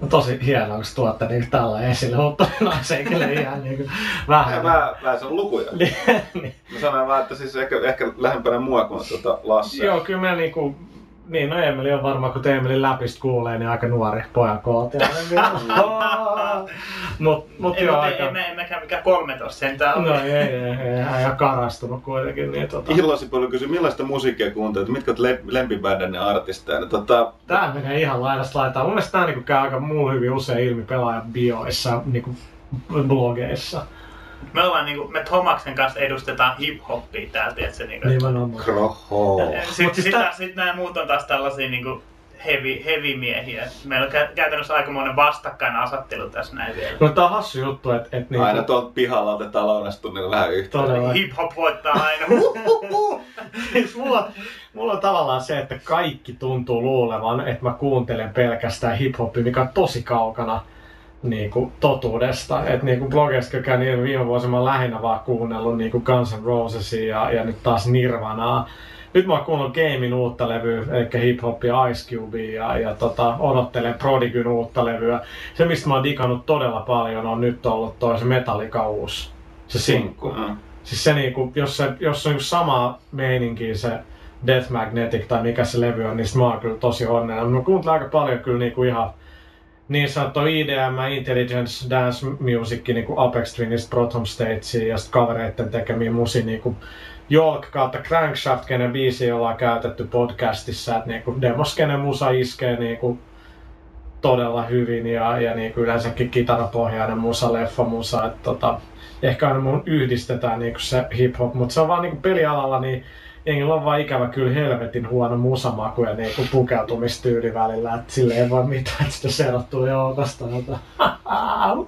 No tosi hienoa, kun sä tuotte niin tällä esille, mutta naisen kyllä ihan niin kuin, vähän. Mä, mä en sano lukuja. Niin, [laughs] niin. Mä sanoin vaan, että siis ehkä, ehkä lähempänä mua kuin tuota Lasse. Joo, kyllä me niinku, niin no Emeli on varmaan, kun Emelin läpistä kuulee, niin aika nuori pojan vielä. [laughs] mut, mut Ei, joo, mutta aika... ei, ei, mekään mikään 13 sentään ole. No ei, ei, ei, ei, ihan karastunut kuitenkin. Niin, tota... Illasi paljon kysyi, millaista musiikkia kuuntelet, mitkä olet le- lempibändänne artisteja. Tota, Tää menee ihan laidasta laitaan. Mun mielestä tää niinku käy aika muu hyvin usein ilmi pelaajan bioissa, niinku blogeissa. Me ollaan niinku, me Tomaksen kanssa edustetaan hip-hoppia täällä, tiedätkö? Niinku. Nimenomaan. kroho. Sitten siis sit, tää- sit nämä muut on taas tällaisia niinku heavy, heavy miehiä. Meillä on kä- käytännössä aikamoinen vastakkainasettelu tässä näin vielä. No tää on hassu juttu, että et, niinku, Aina tuolta pihalla otetaan lounastunnilla vähän yhteen. Todella. Hip-hop voittaa aina. [laughs] siis mulla, mulla on tavallaan se, että kaikki tuntuu luulevan, että mä kuuntelen pelkästään hip-hopia, mikä on tosi kaukana niinku, totuudesta. Et niinku blogeista käyn ilmi viime vuosina mä oon lähinnä vaan kuunnellut niinku Guns N' Rosesia ja, ja nyt taas Nirvanaa. Nyt mä oon kuunnellut Gamein uutta levyä, eli hip-hop ja Ice Cubea ja, ja tota, odottelen Prodigyn uutta levyä. Se, mistä mä oon digannut todella paljon, on nyt ollut toi se Metallica uusi, se sinkku. Mm. Siis se niinku, jos, se, jos se on sama meininki se Death Magnetic tai mikä se levy on, niin mä oon kyllä tosi onnellinen. Mä kuuntelen aika paljon kyllä niinku ihan niin sanottu IDM, Intelligence Dance Music, niinku Apex Twinista, Proton Stagea ja sitten kavereitten tekemiä musi niinku Jolk kautta Crankshaft, kenen biisi ollaan käytetty podcastissa, että niinku demoskenen musa iskee niinku todella hyvin ja, ja niinku yleensäkin kitarapohjainen musa, leffa musa, että tota, ehkä aina mun yhdistetään niinku se hip-hop, mutta se on vaan niinku pelialalla, niin jengillä on vaan ikävä kyllä helvetin huono musamaku ja niinku pukeutumistyyli välillä, että sille ei voi mitään, että sitä serottuu joukosta. Jota. [laughs]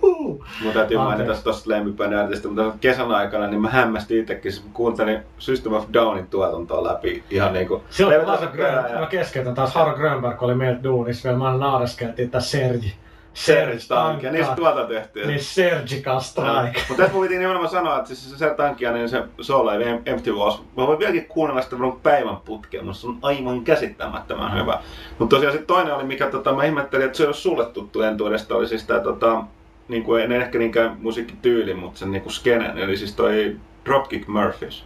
Uhu. Mun täytyy mainita tuosta lempipään artista, mutta kesän aikana niin mä hämmästin itsekin, kun kuuntelin System of Downin tuotantoa läpi ihan niinku... Silloin Grön, ja- mä keskeytän taas, Harro Grönberg oli meiltä duunissa vielä, mä aina naureskeltiin, että Sergi. Serge Tankia, niistä tuotantotehtyjä. Niin Surgical Strike. Mutta tässä mun piti nimenomaan sanoa, että siis se Serge Tankia, niin se Em- Empty Walls, mä voin vieläkin kuunnella sitä päivän putkeen, mutta se on aivan käsittämättömän hyvä. Mutta tosiaan sitten toinen oli, mikä tota, mä ihmettelin, että se ei ole sulle tuttu entuudesta, oli siis tää tota, niin kuin, ei ehkä niinkään musiikkityyli, mutta sen niin kuin skenen, eli siis toi Dropkick Murphys.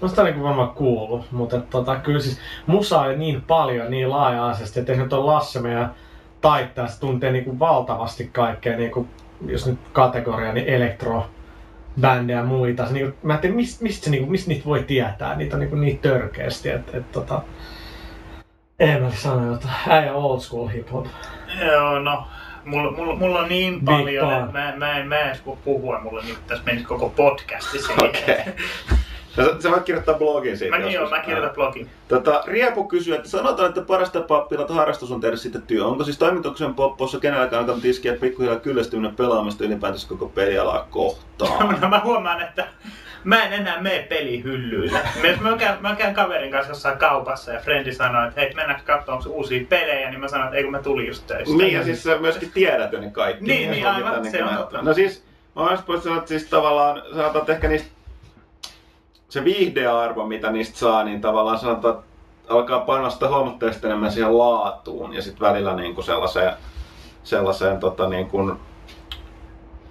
No sitä niinku varmaan kuullut, mutta tota, kyllä siis musa on niin paljon, niin laaja-alaisesti, että esimerkiksi tuon Lasse meidän taittaa, se tuntee niinku valtavasti kaikkea, niinku, jos nyt kategoria, niin elektro, bändejä ja muita. Se, niinku, mä en tiedä, mistä, mistä, se, niinku, mistä niitä voi tietää, niitä on niinku niin törkeästi, että et, tota, Emeli sanoi jotain, äijä old school hip hop. Joo, no. Mulla, mulla, mulla on niin Big paljon, että mä, mä, en, mä en edes puhua, mulla nyt tässä menisi koko podcasti siihen. Okei. Sä- Sä voit kirjoittaa blogin siitä. Mä, niin joo, mä kirjoitan blogin. Tota, Riepu kysyy, että sanotaan, että parasta pappilata harrastus on tehdä sitten työ. Onko siis toimituksen poppossa kenelläkään alkanut iskiä pikkuhiljaa kyllästyminen pelaamista ylipäätänsä koko pelialaa kohtaan? [laughs] No mä huomaan, että mä en enää mene pelihyllyille. Mä, mä, käyn, mä käyn kaverin kanssa jossain kaupassa ja frendi sanoi, että hei mennäänkö katsomaan onko uusia pelejä, niin mä sanoin, että ei kun mä tulin just töistä. niin, ja siis sä myöskin tiedät jo ne kaikki. Niin, niin, aivan, se on totta. No siis, mä olisin voinut sanoa, että siis tavallaan, sanotaan, että ehkä niistä, se viihdearvo, mitä niistä saa, niin tavallaan sanotaan, että alkaa panostaa huomattavasti enemmän siihen laatuun ja sitten välillä niin kuin sellaiseen, sellaiseen tota, niin kuin,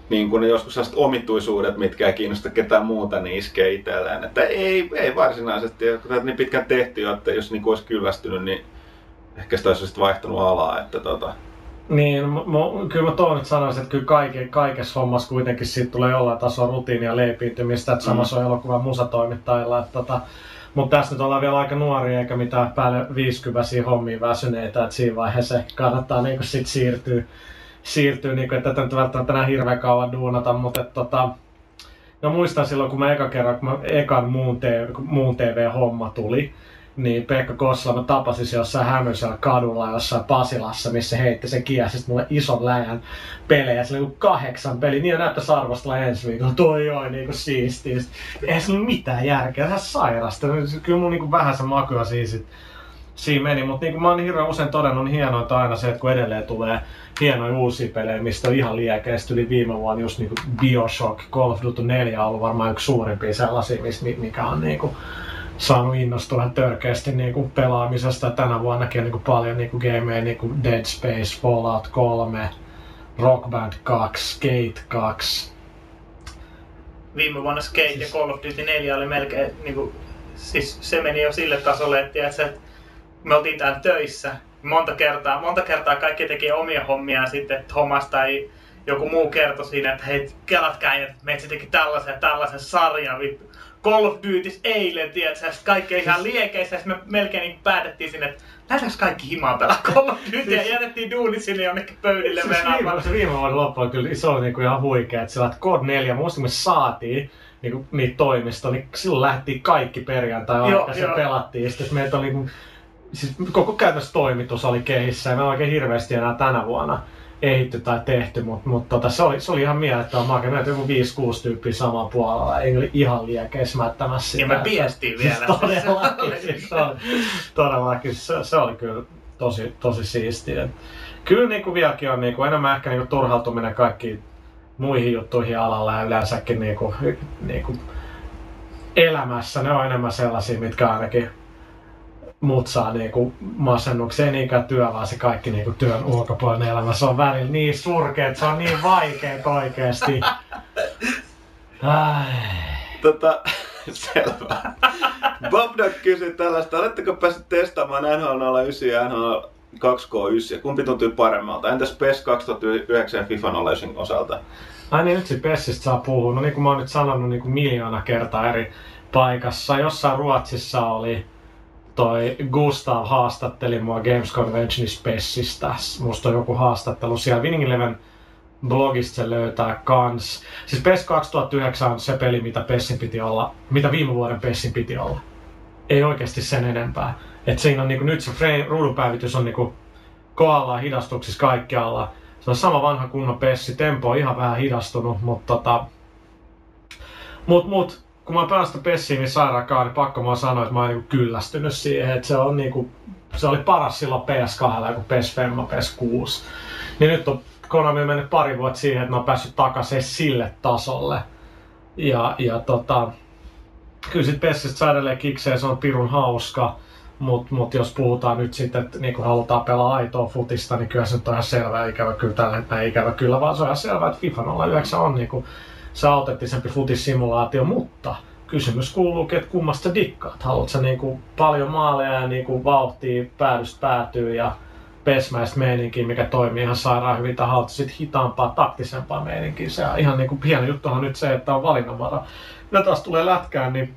niin kuin joskus sellaiset omituisuudet, mitkä ei kiinnosta ketään muuta, niin iskee itselleen. Että ei, ei varsinaisesti, kun tätä niin pitkään tehty että jos niin kuin olisi kyllästynyt, niin ehkä sitä olisi vaihtanut alaa. Että tota, Niin, mä, mä, kyllä mä tuon sanoisin, että kyllä kaiken, kaikessa hommassa kuitenkin siitä tulee jollain tasolla rutiinia ja leipiintymistä, että samassa on elokuvan musatoimittajilla. Että tota, mutta tässä nyt ollaan vielä aika nuoria eikä mitään päälle 50 hommia väsyneitä, että siinä vaiheessa kannattaa niinku sit siirtyä, siirtyä niinku, että tätä nyt välttämättä enää hirveän kauan duunata, mutta et, tota, No muistan silloin, kun mä eka kerran, kun mä ekan muun, TV, muun TV-homma tuli, niin Pekka Kossala mä tapasin se jossain Hämöisellä kadulla jossain Pasilassa, missä se heitti se kiesi mulle ison läjän pelejä, sillä niinku kahdeksan peli, niin näyttäisi arvostella ensi viikolla, toi joo, niinku siistiä. Eihän se mitään järkeä, ihan sairasta. Kyllä mun niinku vähän se maku ja siisit siinä meni, mutta niin kuin mä oon hirveän usein todennut, niin hienointa aina se, että kun edelleen tulee hienoja uusia pelejä, mistä on ihan liekeistä yli viime vuonna just niinku Bioshock, Call of Duty 4 on ollut varmaan yksi suurimpia sellaisia, mikä on niinku saanut innostua törkeästi niin kuin pelaamisesta. Tänä vuonnakin on niin kuin paljon niin kuin gameja, niin kuin Dead Space, Fallout 3, Rock Band 2, Skate 2. Viime vuonna Skate siis... ja Call of Duty 4 oli melkein, niin kuin, siis se meni jo sille tasolle, että, tiedätkö, että me oltiin täällä töissä monta kertaa, monta kertaa kaikki teki omia hommia sitten, että hommasta tai joku muu kertoi siinä, että hei, kelatkaa, että meitä teki tällaisen ja tällaisen sarjan, vittu. Call of Duty eilen, tiedätkö, kaikki ihan siis- liekeissä, me melkein niin päätettiin sinne, että lähdetäänkö kaikki himaan pelaa Call of Duty, siis... ja jätettiin duuni sinne jonnekin pöydille siis viime, se viime vuoden loppu kyllä se oli niinku ihan huikea, että sillä että Code 4, muista me saatiin, niinku, niitä toimista, niin silloin lähti kaikki perjantai aikaisin pelattiin, ja sitten meiltä oli niinku, siis koko käytössä toimitus oli kehissä, ja me oikein hirveästi enää tänä vuonna ehitty tai tehty, mutta mut tota, se, oli, se oli ihan mielettömän makea. Meitä joku 5-6 tyyppiä samaan puolella, ei oli ihan liekeissä mättämässä sitä. Ja me piestiin vielä. Siis [laughs] todellakin, siis se, oli, todellakin se, se, oli kyllä tosi, tosi siistiä. Kyllä niin kuin vieläkin on niin kuin, enemmän ehkä niin kuin turhautuminen kaikkiin muihin juttuihin alalla ja yleensäkin niin kuin, niin kuin elämässä. Ne on enemmän sellaisia, mitkä ainakin mut saa niinku masennukseen, ei niinkään työ, vaan se kaikki niinku työn ulkopuolinen elämä. Se on välillä niin surkeet, se on niin vaikeet oikeesti. Ai. Tota, [laughs] selvä. Bob Duck kysyi tällaista, oletteko päässyt testaamaan NHL 09 ja NHL 2K9? Kumpi tuntuu paremmalta? Entäs PES 2009 ja FIFA 09 osalta? Ai niin, nyt sit PESistä saa puhua. No niin kuin mä oon nyt sanonut niin kuin miljoona kertaa eri paikassa. Jossain Ruotsissa oli toi Gustav haastatteli mua Games Convention Spessistä. Musta on joku haastattelu siellä. Winning Eleven blogista se löytää kans. Siis PES 2009 on se peli, mitä PESin piti olla, mitä viime vuoden PESin piti olla. Ei oikeasti sen enempää. Et siinä on niinku, nyt se frame, ruudunpäivitys on niinku kohdallaan hidastuksissa kaikkialla. Se on sama vanha kunnon PESsi, tempo on ihan vähän hidastunut, mutta tota, mut, mut kun mä päästä pessiin sairaakaan, niin pakko mä sanoa, että mä oon niinku kyllästynyt siihen, että se on niinku, se oli paras silloin PS2 kun PS Femma, PS6. Niin nyt on Konami mennyt pari vuotta siihen, että mä oon päässyt takaisin sille tasolle. Ja, ja tota, kyllä sit Pessistä saa edelleen kikseen, se on pirun hauska. Mutta mut jos puhutaan nyt sitten, että niin halutaan pelaa aitoa futista, niin kyllä se on ihan selvä ikävä kyllä tällä hetkellä ikävä kyllä, vaan se on ihan selvä, että FIFA 09 on niinku autenittisempi futissimulaatio, mutta kysymys kuuluu, että kummasta dikkaat. Haluatko niinku paljon maaleja ja niinku vauhtia päädystä päätyy ja pesmäistä meininkiä, mikä toimii ihan sairaan hyvin, tai haluatko sitten hitaampaa, taktisempaa meininkiä. Se on ihan niinku hieno juttuhan nyt se, että on valinnanvara. Mitä taas tulee lätkään, niin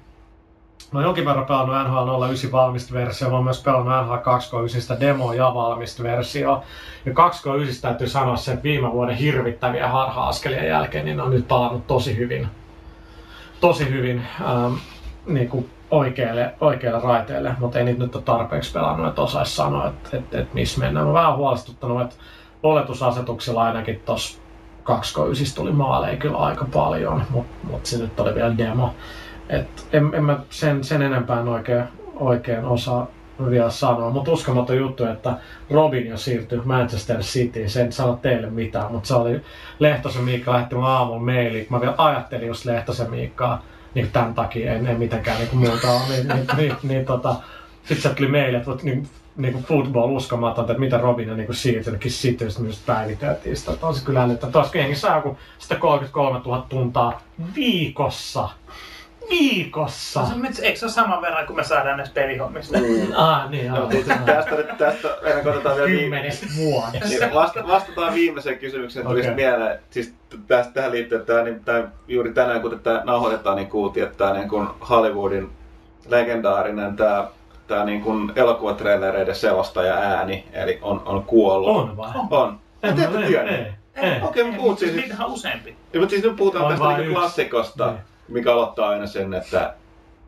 Mä oon jonkin verran pelannut NHL 09 valmista versio, mä oon myös pelannut NHL 2K9 demo ja valmista versio. Ja 2K9 täytyy sanoa sen, että viime vuoden hirvittäviä harha-askelien jälkeen, niin on nyt palannut tosi hyvin, tosi hyvin ähm, niin kuin oikealle, oikealle raiteelle, mutta ei niitä nyt ole tarpeeksi pelannut, että osaisi sanoa, että, että, että missä mennään. Mä oon vähän huolestuttanut, että oletusasetuksella ainakin tuossa 2K9 tuli maaleja kyllä aika paljon, mutta mut se nyt oli vielä demo. Et en, en mä sen, sen enempää oikein, oikein osaa vielä sanoa, mutta uskomaton juttu, että Robin jo siirtyi Manchester Cityin, sen sano teille mitään, mutta se oli Lehtosen Miikka lähetti mun aamulla maili, mä vielä ajattelin just Lehtosen Miikkaa, niin tämän takia en, en mitenkään niin muuta ole, niin, niin, niin, niin tota, sitten se tuli meille, että niin, niin kuin football uskomatonta, että mitä Robin on niin siirtynytkin sitten, just myös päiviteltiin sitä. Se kyllä älyttä. Tuossa saa joku 133 000 tuntaa viikossa viikossa. Se on, eikö se ole saman verran kuin me saadaan näistä pelihommista? Mm. Ah, niin, joo. tästä, tästä ennen kuin otetaan vielä vuodessa. Niin, vasta, vastataan viimeiseen kysymykseen, okay. tulisi mieleen. Siis tästä tähän liittyy, että tämä, niin, tämä, juuri tänään kun tätä nauhoitetaan, niin kuultiin, että tämä niin kuin Hollywoodin legendaarinen tämä tämä niin kuin elokuvatrailereiden selostaja ääni, eli on, on kuollut. On vai? On. En, en, en, en, en. Okei, mutta puhut siis... Niitähän useampi. Ja, mutta siis nyt puhutaan on tästä niin klassikosta. Niin mikä aloittaa aina sen, että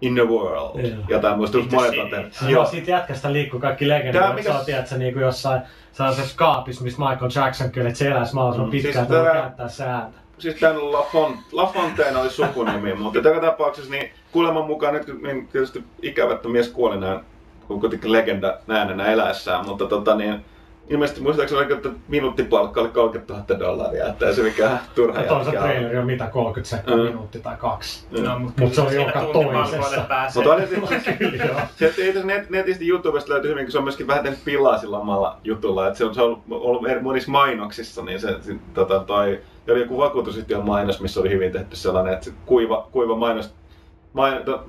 in the world. Yeah. Jotain muista monet on tehnyt. Joo, siitä jätkästä liikkuu kaikki legendat. Mikä... Sä tiedät, että niinku jossain sellaisessa kaapissa, missä Michael Jackson kyllä, että se eläisi mahdollisimman mm, pitkään, siis että tämä... käyttää sääntä. Siis tämän La, Font, La Fontaine oli sukunimi, [laughs] mutta joka tapauksessa niin kuuleman mukaan nyt niin tietysti ikävä, että mies kuoli näin, kun kuitenkin legenda näänenä eläessään, mutta tota niin, ilmeisesti muistaakseni aika, että minuuttipalkka oli 30 000 dollaria, että ei se mikään turha Ja toisaalta traileri on mitä 30 sekkaa Mm. minuutti tai kaksi. No, mutta Mut se siinä joka toisessa. Mutta on tietysti, Kyllä joo. Sieltä itse asiassa net, netistä YouTubesta löytyy hyvin, kun se on myöskin vähän tehnyt pilaa sillä omalla jutulla. Että se on, se on ollut eri- monissa mainoksissa, niin se, se tota, toi, oli joku vakuutusyhtiön mainos, missä oli hyvin tehty sellainen, että se kuiva, kuiva mainos,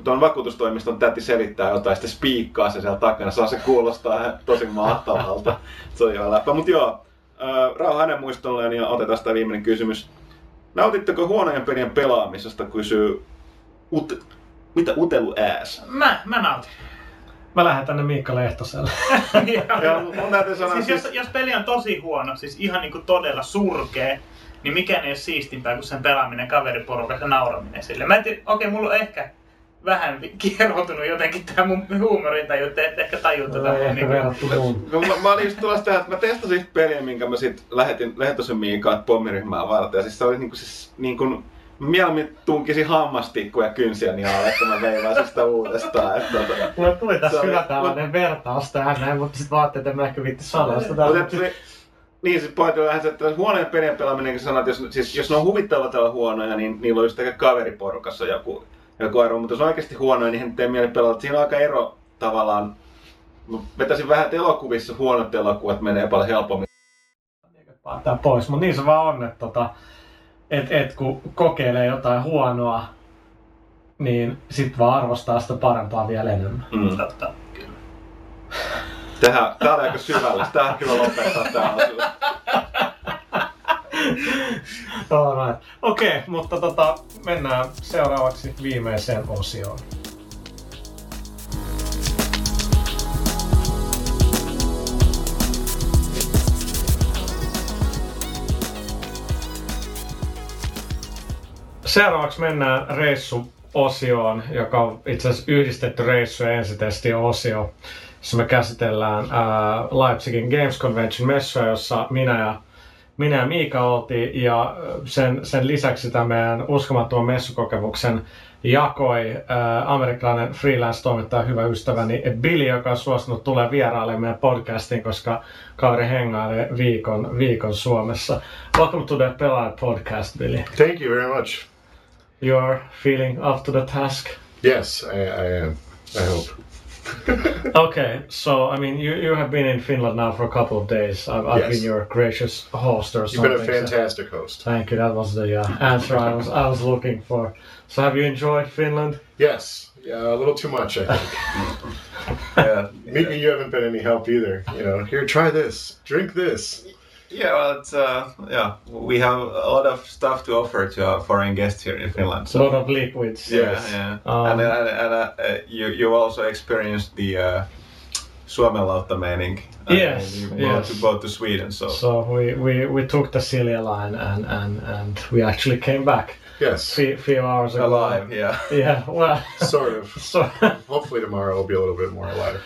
tuon vakuutustoimiston täti selittää jotain, sitten spiikkaa se siellä takana, saa se kuulostaa tosi mahtavalta. Se on ihan läppä. Mutta joo, rauha hänen muistolleen ja otetaan tämä viimeinen kysymys. Nautitteko huonojen pelien pelaamisesta, kysyy ut, mitä utelu ääs? Mä, mä nautin. Mä lähden tänne Miikka Lehtoselle. [laughs] Ja mun täytyy sanoa, siis siis, jos, jos peli on tosi huono, siis ihan niinku todella surkee, niin mikään ei ole siistimpää kuin sen pelaaminen kaveriporukassa ja nauraminen sille. Mä en tiedä, okei, mulla on ehkä vähän kieroutunut jotenkin tää mun huumorintaju, että ette ehkä tajua tätä. Ei mun ehkä niinku- verrattu muun. No, mä, mä olin just tulossa tähän, että mä testasin yhtä peliä, minkä mä sit lähetin Lehtosen Miikaan pommiryhmää varten. Ja siis se oli niinku siis niinku, mieluummin tunkisin hammastikkuja kynsiä niin alle, että mä veivaisin sitä uudestaan. Että, tota, Mulle tuli tässä hyvä tällainen vertaus tähän näin, mutta sit mä ajattelin, että mä ehkä vitti sanoa sitä. Niin, siis pointti on vähän se, että huonojen pelien pelaaminen, kun sanot, jos, siis, jos ne on huvittavalla tavalla huonoja, niin niillä on just ehkä kaveriporukassa joku, joku ero. Mutta jos on oikeasti huonoja, niin ei mieli pelata. Siinä on aika ero tavallaan. Mä vetäisin vähän, että elokuvissa huonot elokuvat menee paljon helpommin. Tää pois, mutta niin se vaan on, että tota, et, et kun kokeilee jotain huonoa, niin sit vaan arvostaa sitä parempaa vielä enemmän. Mm. Totta, kyllä. Tähän, tää oli aika syvällistä. Tää on kyllä lopettaa tää osuus. [laughs] Okei, okay, mutta tota, mennään seuraavaksi viimeiseen osioon. Seuraavaksi mennään reissuosioon, joka on itse asiassa yhdistetty reissu- ja ensitesti-osio, jossa me käsitellään ää, Leipzigin Games Convention messua, jossa minä ja minä ja Miika oltiin ja sen, sen lisäksi tämän meidän uskomattoman messukokemuksen jakoi äh, amerikkalainen freelance-toimittaja, hyvä ystäväni Billy, joka on suostunut tulee vierailemaan meidän podcastiin, koska kaveri hengailee viikon, viikon Suomessa. Welcome to the Pelaaja Podcast, Billy. Thank you very much. You're feeling up to the task? Yes, I, I am. I hope. [laughs] Okay, so I mean, you, you have been in Finland now for a couple of days. I've, I've Yes. been your gracious host or something. You've been a so- fantastic host. Thank you. That was the uh, answer I was I was looking for. So, have you enjoyed Finland? Yes, yeah, a little too much, I think. [laughs] Yeah. Mika, you haven't been any help either. You know, here, try this, drink this. Yeah, well, it's uh, yeah, we have a lot of stuff to offer to our foreign guests here in Finland. A lot of liquids. yeah, Yes. yeah, Um, and and, and uh, uh, you you also experienced the uh, Suomenlautta meining. uh, Yes, you yes. Both to, both to Sweden, so. So we, we, we took the Silja line and, and, and we actually came back Yes, a few, few hours ago. Alive, yeah. Yeah. Well. sort of. [laughs] So. Hopefully tomorrow will be a little bit more alive.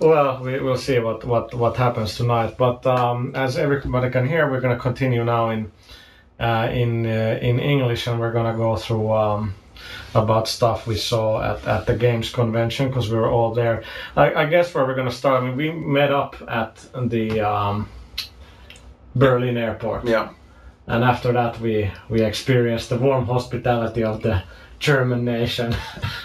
Well, we will see what, what, what happens tonight. But um, as everybody can hear, we're going to continue now in uh, in uh, in English, and we're going to go through um, about stuff we saw at, at the games convention because we were all there. I, I guess where we're going to start. I mean, we met up at the um, Berlin airport, Yeah. and after that, we we experienced the warm hospitality of the German nation.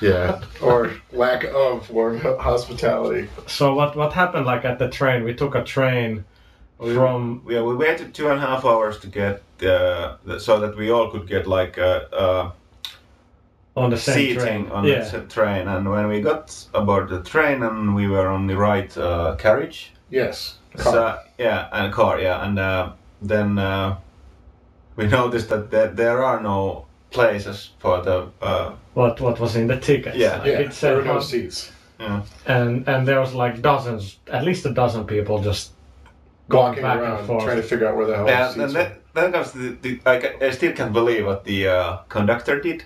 Yeah, [laughs] or lack of warm hospitality. so what what happened? Like at the train, we took a train from Yeah, we waited two and a half hours to get uh, the, so that we all could get like uh, uh, on the same seating train. on yeah. the s- train. And when we got aboard the train and we were on the right uh, carriage, Yes. so, yeah, and car, yeah, and uh, then uh, we [laughs] noticed that there, there are no places for the uh, what what was in the tickets. Yeah. Like yeah, it said there were no seats. yeah, and and there was like dozens, at least a dozen people just going Walking back and around forth. trying to figure out where the hell yeah, the seats and were. then, then comes the, the I, I still can't believe what the uh, conductor did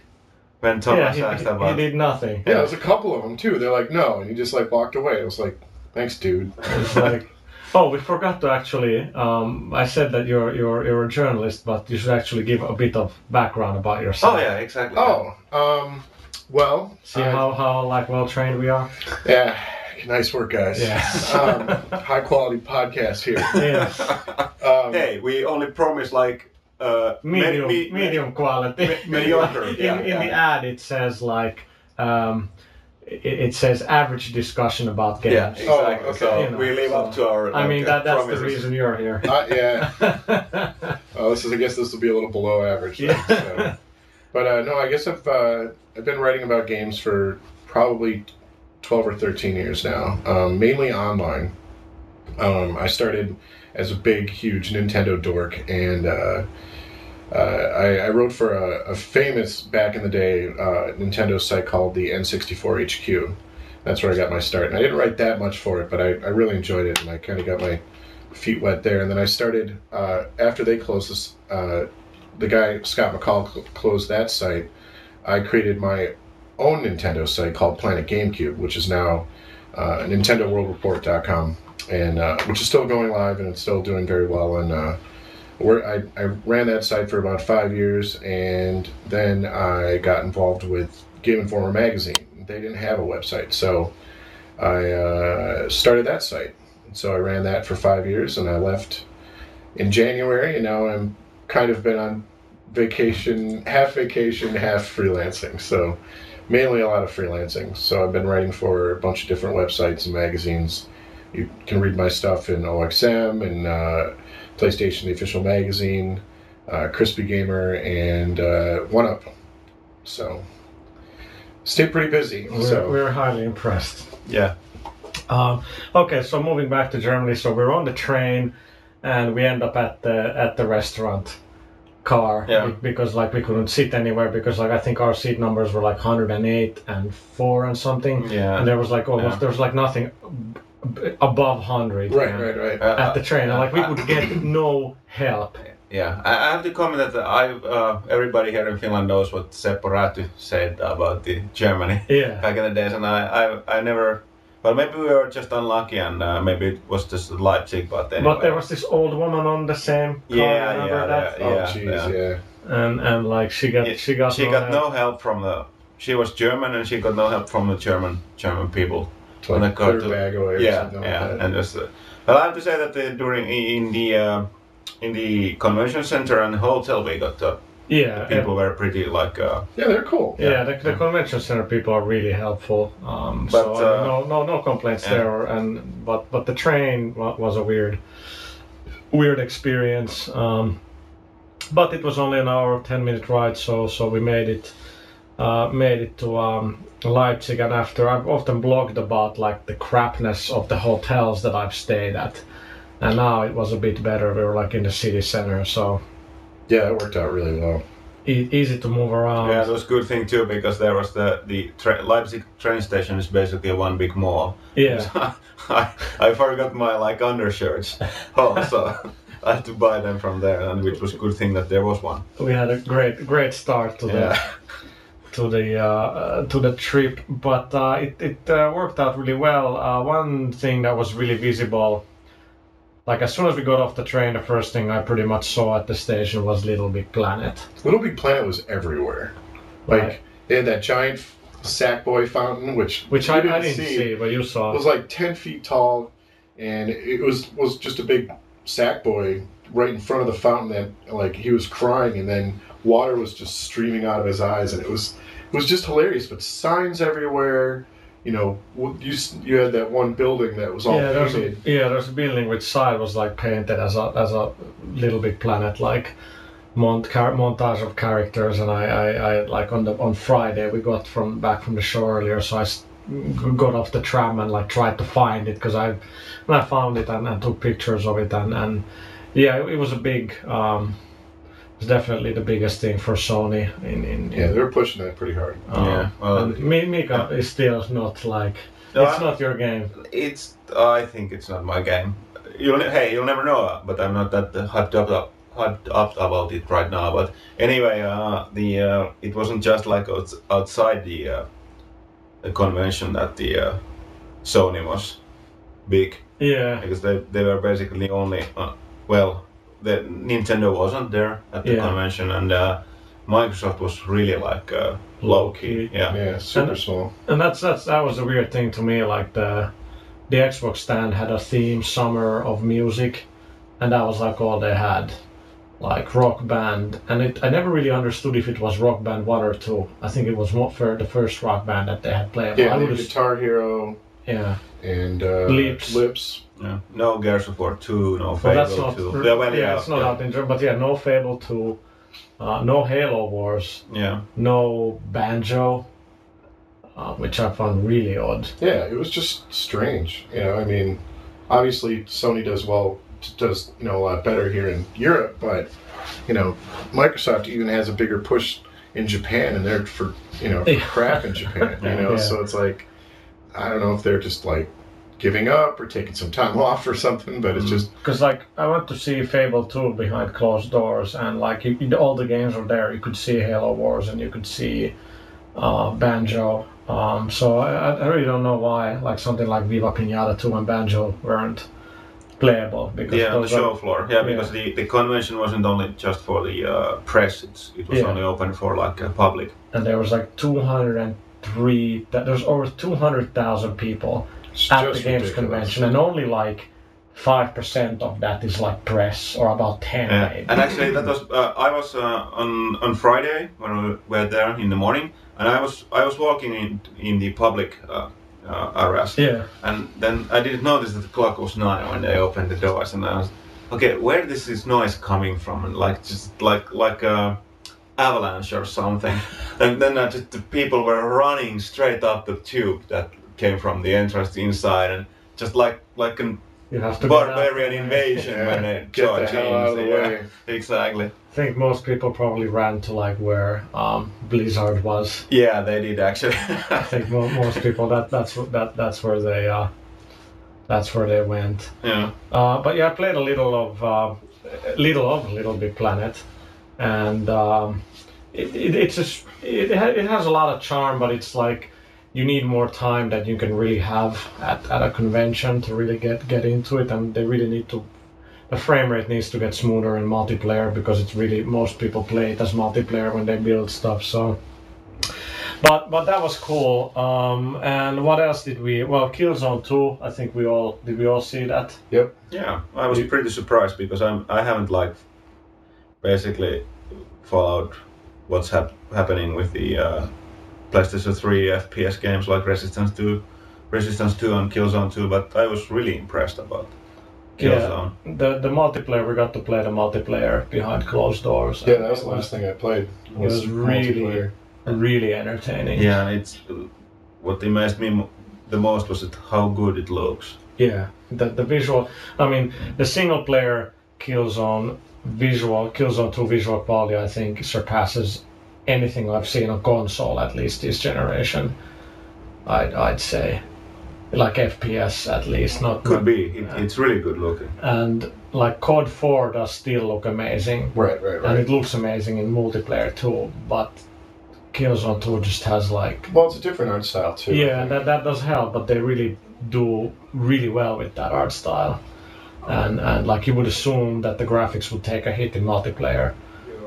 when yeah, Thomas he, asked he, he did nothing. Yeah, there was a couple of them too. They're like, no, and he just like walked away. It was like, thanks, dude. It's like, oh, we forgot to actually. Um, I said that you're you're you're a journalist, but you should actually give a bit of background about yourself. Oh yeah, exactly. Oh, um, well, See I- how how like well trained we are. Yeah, Nice work, guys. Yeah. um, [laughs] high quality podcast here. yeah. Um, hey, we only promise like uh, medium, me- me- medium quality. me- mediocre, [laughs] in, yeah, in the ad, it says like, um, it, it says average discussion about games. Yeah, Oh, exactly. okay. So You know, we live up to our. I like, mean, uh, that, that's the reason you're here. uh, yeah. [laughs] Oh, this is. I guess this will be a little below average. Then, Yeah. so. But uh, no, I guess I've uh, I've been writing about games for probably twelve or thirteen years now, um, mainly online. Um, I started as a big, huge Nintendo dork, and uh, I, I wrote for a, a famous back in the day uh, Nintendo site called the N64 HQ. That's where I got my start, and I didn't write that much for it, but I, I really enjoyed it, and I kind of got my feet wet there. And then I started uh, after they closed this. Uh, the guy Scott McCall cl- closed that site. I created my own Nintendo site called Planet GameCube, which is now uh, NintendoWorldReport.com, and uh, which is still going live and it's still doing very well. And where I, I ran that site for about five years, and then I got involved with Game Informer magazine. They didn't have a website, so I uh, started that site. So I ran that for five years, and I left in January, and now I'm kind of been on vacation, half vacation, half freelancing. So mainly a lot of freelancing. So I've been writing for a bunch of different websites and magazines. You can read my stuff in OXM and uh, PlayStation, the official magazine, uh, Crispy Gamer, and uh, One Up. So stay pretty busy. We're, so we're highly impressed. Yeah. Um, okay, so moving back to Germany, so we're on the train, and we end up at the at the restaurant car Yeah. because like we couldn't sit anywhere because like I think our seat numbers were like 108 and four and something, Yeah. and there was like almost Yeah. there was like nothing b- above 100 right, right, right. Uh, at the train, and like we uh, would get [clears throat] no help. Yeah, I I have to comment that I uh, everybody here in Finland knows what Seppo Räty said about the Germany [laughs] Yeah, back in the days, and I, I, I never. Well, maybe we were just unlucky, and uh, maybe it was just Leipzig, but anyway. but there was this old woman on the same car. Yeah, remember yeah, that? yeah, Oh, yeah, jeez, yeah. yeah. And and like she got Yeah, she got she no got help. no help from the. She was German, and she got no help from the German German people. To like got to- bag away or yeah, something yeah, like that. and just. Uh, well, I have to say that uh, during in the uh, in the convention center and hotel, we got uh, yeah, people were pretty like. Uh, yeah, they're cool. Yeah, the, the convention center people are really helpful. Um, But, so uh, no, no, no complaints yeah. there. And but but the train was a weird, weird experience. Um, but it was only an hour, ten minute ride, so so we made it, uh, made it to um, Leipzig. And after I've often blogged about like the crapness of the hotels that I've stayed at, and now it was a bit better. We were like in the city center, so Yeah, it worked out really well. e- easy to move around. Yeah, it was a good thing too because there was the the tra- Leipzig train station is basically one big mall. yeah. [laughs] I, I forgot my like undershirts oh so [laughs] I had to buy them from there, and which was a good thing that there was one. we had a great great start to Yeah. the to the uh, uh, to the trip, but uh, it it uh, worked out really well. Uh, one thing that was really visible, like as soon as we got off the train, the first thing I pretty much saw at the station was Little Big Planet. Little Big Planet was everywhere. Like Right. they had that giant Sackboy fountain, which Which I, I didn't see, but you saw. It was like ten feet tall, and it was was just a big Sackboy right in front of the fountain. That like he was crying, and then water was just streaming out of his eyes, and it was it was just hilarious. But signs everywhere. You know, you you had that one building that was all yeah, there's a, yeah, there's a building which side was like painted as a as a Little Big Planet like mont car- montage of characters, and I, I, I like on the on Friday we got from back from the show earlier, so I got off the tram and like tried to find it because I and I found it and, and took pictures of it and and yeah, it, it was a big. Um, it's definitely the biggest thing for Sony in in, Yeah, they're pushing that pretty hard. um, Yeah, well, and Mi- Mika is still not like No, it's I- not your game. It's I think it's not my game. You'll ne- hey, you'll never know, but I'm not that hyped up, up hyped up about it right now. But anyway, uh, the uh, it wasn't just like outside the uh, the convention that the uh, Sony was big Yeah, because they they were basically only uh, well, the Nintendo wasn't there at the Yeah. convention and. Uh, Microsoft was really like uh, low key, yeah. Yeah, super And- small. and that's that's that was a weird thing to me. Like the the Xbox stand had a theme summer of music, and that was like all they had, like rock band. And it I never really understood if it was rock band one or two. I think it was more for the first rock band that they had played. Yeah, I the would've- Guitar Hero yeah. and uh, Lips. Lips. Yeah. No Gears of War 2, no Well, Fable that's not. 2. Yeah, well, yeah, yeah, it's not yeah. out in German, but yeah, no Fable two, uh, no Halo Wars, Yeah. no Banjo, uh, which I found really odd. Yeah, it was just strange. You know, I mean, obviously Sony does well, does you know a lot better here in Europe, but you know, Microsoft even has a bigger push in Japan, and they're for you know for crap in Japan. You [laughs] know, Yeah. so it's like I don't know if they're just like giving up or taking some time [laughs] off or something, but it's Mm. just Because like I went to see Fable 2 behind closed doors, and like you, you- all the games were there. You could see Halo Wars, and you could see uh, Banjo. Um, so I, I really don't know why like something like Viva Pinata 2 and Banjo weren't playable because Yeah, on the those are- show floor. Yeah, because the, the convention wasn't only just for the uh, press, it's, it was Yeah. only open for like uh, public. and there was like 203 that there's over 200,000 people it's at the games ridiculous. convention and only like 5% of that is like press or about 10 Yeah. maybe. And actually, that was uh, I was uh, on on Friday when we were there in the morning, and I was I was walking in in the public uh, uh, areas, yeah and then I didn't notice that the clock was nine when they opened the doors, and I was okay, where is this is noise coming from? And like just like like a avalanche or something, [laughs] and then uh, just the people were running straight up the tube that came from the entrance inside, and just like like an you have to barbarian invasion Yeah, when they charge in, out of the yeah. Exactly. I think most people probably ran to like where um, Blizzard was. Yeah, they did actually. [laughs] I think mo- most people that that's that that's where they uh, that's where they went. yeah. Uh, but yeah, I played a little of uh, little of Little Big Planet, and um, it, it, it's just it, it has a lot of charm, but it's like you need more time that you can really have at, at a convention to really get get into it, and they really need to. The frame rate needs to get smoother in multiplayer because it's really most people play it as multiplayer when they build stuff. So, but but that was cool. Um, and what else did we? Well, Killzone 2. I think we all did. We all see that. Yep. Yeah, I was pretty surprised because I'm I haven't like basically followed what's hap- happening with the uh, PlayStation 3 FPS games like Resistance 2, Resistance 2 and Killzone 2, but I was really impressed about Killzone. The the multiplayer we got to play the multiplayer behind closed doors. Yeah, and that was the last thing I played. It was really- multiplayer. really entertaining. Yeah, it's what amazed me the most was it how good it looks. Yeah. The the visual. I mean, the single player Killzone visual Killzone 2 visual quality I think surpasses anything I've seen on console at least this generation. I'd I'd say. Like FPS at least, not Could be. It, Yeah. It's really good looking. and like COD 4 does still look amazing. Right, right, right and it looks amazing in multiplayer too. But Killzone 2 just has like Well, it's a different art style too. Yeah, think. that that does help, but they really do really well with that art style. And and like you would assume that the graphics would take a hit in multiplayer,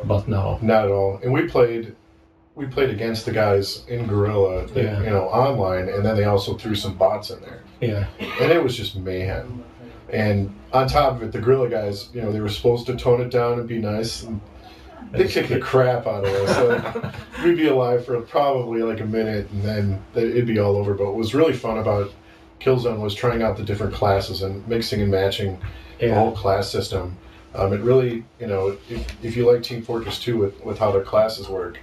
but no. Not at all. And we played, we played against the guys in Guerrilla, that, Yeah. you know, online, and then they also threw some bots in there, Yeah, and it was just mayhem. And on top of it, the Guerrilla guys, you know, they were supposed to tone it down and be nice. And they kicked the crap out of us. Like, [laughs] we'd be alive for probably like a minute, and then it'd be all over. But what was really fun about Killzone was trying out the different classes and mixing and matching the whole class system. Um, it really, you know, if, if you like Team Fortress 2 with, with how their classes work,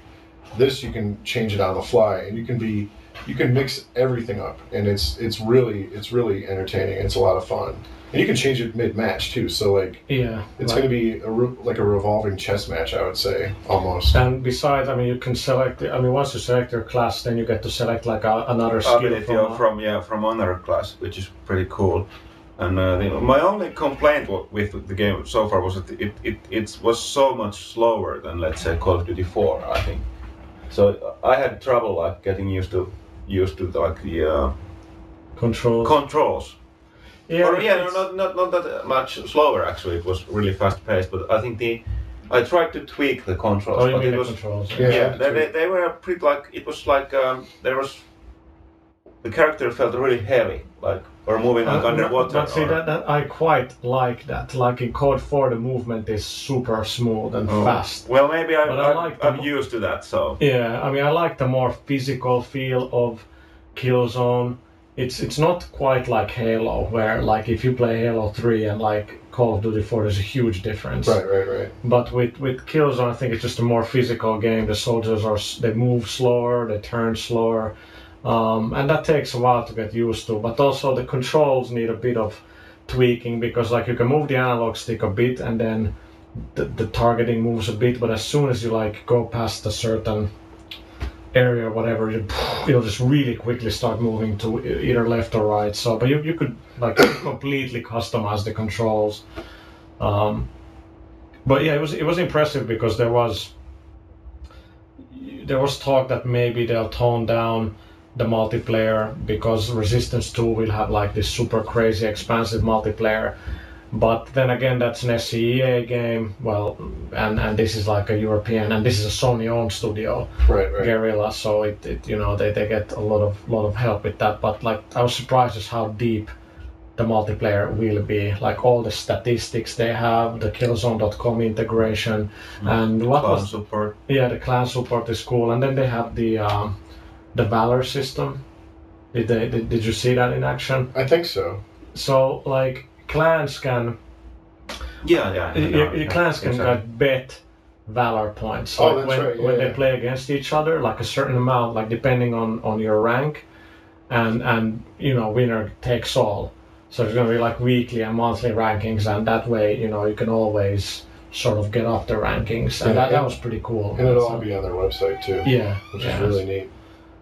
this you can change it on the fly, and you can be, you can mix everything up, and it's it's really it's really entertaining. It's a lot of fun, and you can change it mid match too. So like yeah. it's like- going to be a re- like a revolving chess match, I would say almost. And besides, I mean, you can select. I mean, once you select your class, then you get to select like a, another skill from. from, a- from yeah from another class, which is pretty cool. And uh, the, my only complaint wa- with the game so far was that it, it it was so much slower than let's say Call of Duty 4. I think so. I had trouble like getting used to used to like the uh, control. controls. yeah, or, yeah, no, not, not not that much slower actually. It was really fast paced, but I think the I tried to tweak the controls, Oh, you but mean it the was controls? Yeah. yeah, they, they, they were pretty like it was like um, there was the character felt really heavy like or moving like Uh, underwater. But see, or- that, that I quite like that. Like in COD 4, the movement is super smooth and Oh. fast. Well, maybe I, I, I like I'm the- used to that, so. Yeah, I mean, I like the more physical feel of Killzone. It's it's not quite like Halo, where like if you play Halo 3 and like Call of Duty 4, there's a huge difference. Right, right, right. But with with Killzone, I think it's just a more physical game. The soldiers are they move slower, they turn slower, um, and that takes a while to get used to. But also the controls need a bit of tweaking because like you can move the analog stick a bit and then the, the targeting moves a bit. But as soon as you like go past a certain area or whatever, you, you'll just really quickly start moving to either left or right. So, but you, you could like [coughs] completely customize the controls. Um, but yeah, it was it was impressive because there was there was talk that maybe they'll tone down the multiplayer because Resistance 2 will have like this super crazy expansive multiplayer. But then again, that's an SCEA game. Well, and and this is like a European, and this is a Sony-owned studio, Right, right. Guerrilla. So it, it you know they, they get a lot of lot of help with that. But like I was surprised as how deep the multiplayer will be. Like all the statistics they have, the Killzone.com integration, and what Cloud was support. yeah, the clan support is cool, and then they have the um, the valor system. Did they? Did, did you see that in action? I think so. So like clans can Yeah, yeah. I know, your, your yeah, clans can exactly. like bet valor points. Oh, like that's when, right, yeah, when yeah. they play against each other, like a certain amount, like depending on on your rank, and and you know winner takes all. So there's gonna be like weekly and monthly rankings, and that way you know you can always sort of get up the rankings, and Yeah, that, that was pretty cool. And it'll So- all be on their website too, yeah, which yeah. is really neat.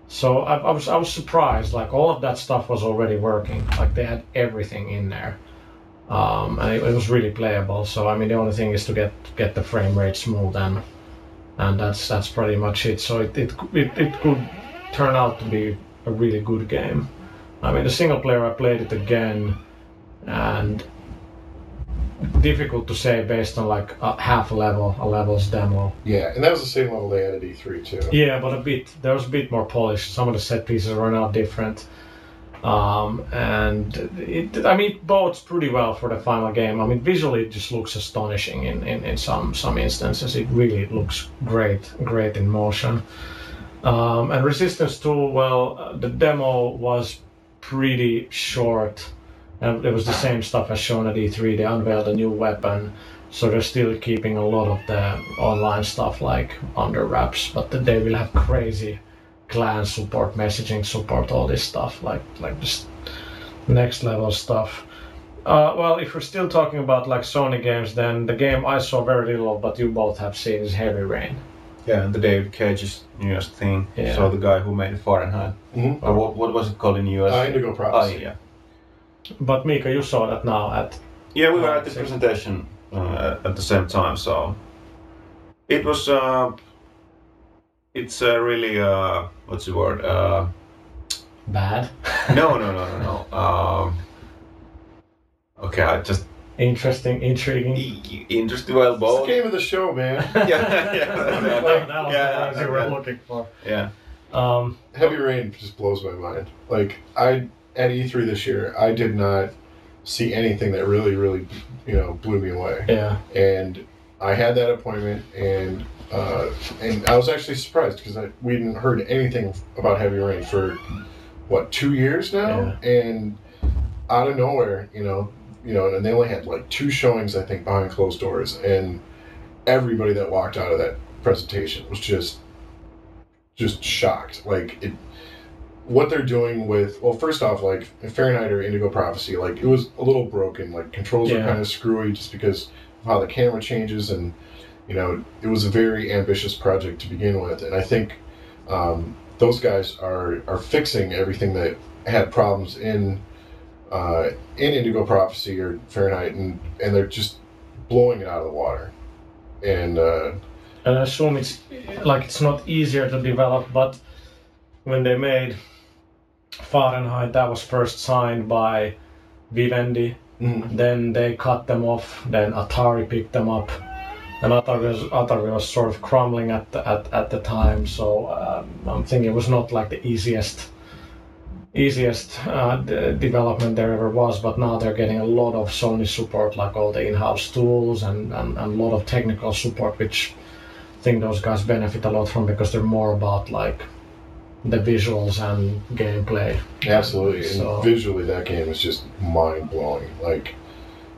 So I, I was I was surprised. Like all of that stuff was already working. Like they had everything in there, um, and it, it was really playable. So I mean, the only thing is to get get the frame rate smooth, and and that's that's pretty much it. So it it it, it could turn out to be a really good game. I mean, the single player I played it again, and difficult to say based on like a half a level, a level's demo. Yeah, and that was the same level they had at E3 too. Yeah, but a bit. There was a bit more polish. Some of the set pieces were not different. Um, and it, I mean, it bodes pretty well for the final game. I mean, visually it just looks astonishing in, in, in some some instances. It really looks great, great in motion. Um, and Resistance 2, well, uh, the demo was pretty short, and it was the same stuff as shown at E3. They unveiled a new weapon, so they're still keeping a lot of the online stuff like under wraps. But they will have crazy clan support, messaging support, all this stuff, like like just next level stuff. Uh, well, if we're still talking about like Sony games, then the game I saw very little of, but you both have seen is Heavy Rain. Yeah, the David Cage's newest thing. Yeah. So the guy who made Fahrenheit. Mhm. Or what, what was it called in the US? Uh, Indigo Oh, yeah. But Mika, you saw that now at Yeah, we were at the I see. presentation uh, at the same time, so it was. Uh, it's uh, really uh, what's the word? Uh, bad, no, no, no, no, [laughs] no. Um, okay, I just interesting, intriguing. interesting. Well, It's the game of the show, man. [laughs] yeah, yeah, [laughs] that, yeah, that was yeah, the phrase you were yeah, looking for. yeah. Um, Heavy Rain just blows my mind. Like I at E3 this year, I did not see anything that really, really, you know, blew me away. yeah, And I had that appointment, and uh, and I was actually surprised because we hadn't heard anything about Heavy Rain for what two years now, and out of nowhere, you know, you know, and they only had like two showings, I think, behind closed doors, and everybody that walked out of that presentation was just just shocked. Like it, what they're doing with well, first off, like Fahrenheit or Indigo Prophecy, like it was a little broken. Like controls are kind of screwy just because of how the camera changes, and you know, it was a very ambitious project to begin with. And I think um, those guys are are fixing everything that had problems in uh, in Indigo Prophecy or Fahrenheit, and and they're just blowing it out of the water. And uh, and I assume it's like it's not easier to develop, but when they made Fahrenheit, that was first signed by Vivendi. Then they cut them off. Then Atari picked them up, and Atari was, Atari was sort of crumbling at the, at, at the time. So um, I'm thinking it was not like the easiest easiest uh, d- development there ever was, but now they're getting a lot of Sony support, like all the in-house tools and, and, and a lot of technical support, which I think those guys benefit a lot from because they're more about like the visuals and gameplay. Absolutely, and So- visually that game is just mind blowing. Like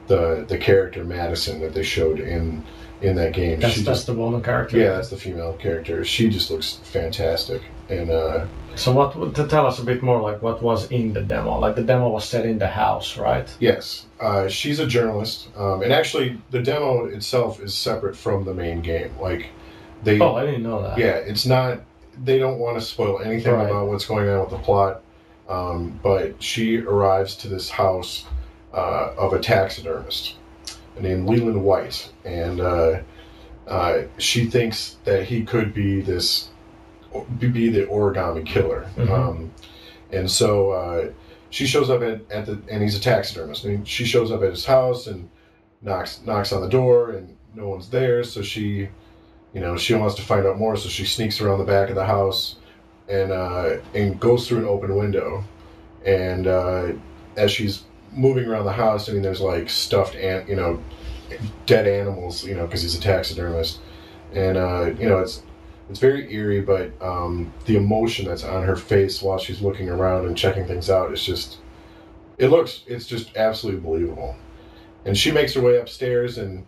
the the character Madison that they showed in in that game. That's she that's just, the woman character. yeah, that's the female character. She just looks fantastic, and uh, So what to tell us a bit more like what was in the demo? Like the demo was set in the house, right? yes, uh, she's a journalist, um, and actually the demo itself is separate from the main game. Like they, Oh, I didn't know that. yeah, it's not. They don't want to spoil anything Right. about what's going on with the plot. Um, but she arrives to this house uh, of a taxidermist named Leland White, and uh, uh, she thinks that he could be this, be the origami killer. Mhm. Um, and so uh, she shows up at, at the, and he's a taxidermist. And she shows up at his house and knocks knocks on the door, and no one's there. So she, you know, she wants to find out more. So she sneaks around the back of the house and uh, and goes through an open window. And uh, as she's moving around the house, I mean, there's like stuffed ant, you know, dead animals, you know, because he's a taxidermist, and uh, you know, it's it's very eerie, but um, the emotion that's on her face while she's looking around and checking things out is just, it looks, it's just absolutely believable. And she makes her way upstairs, and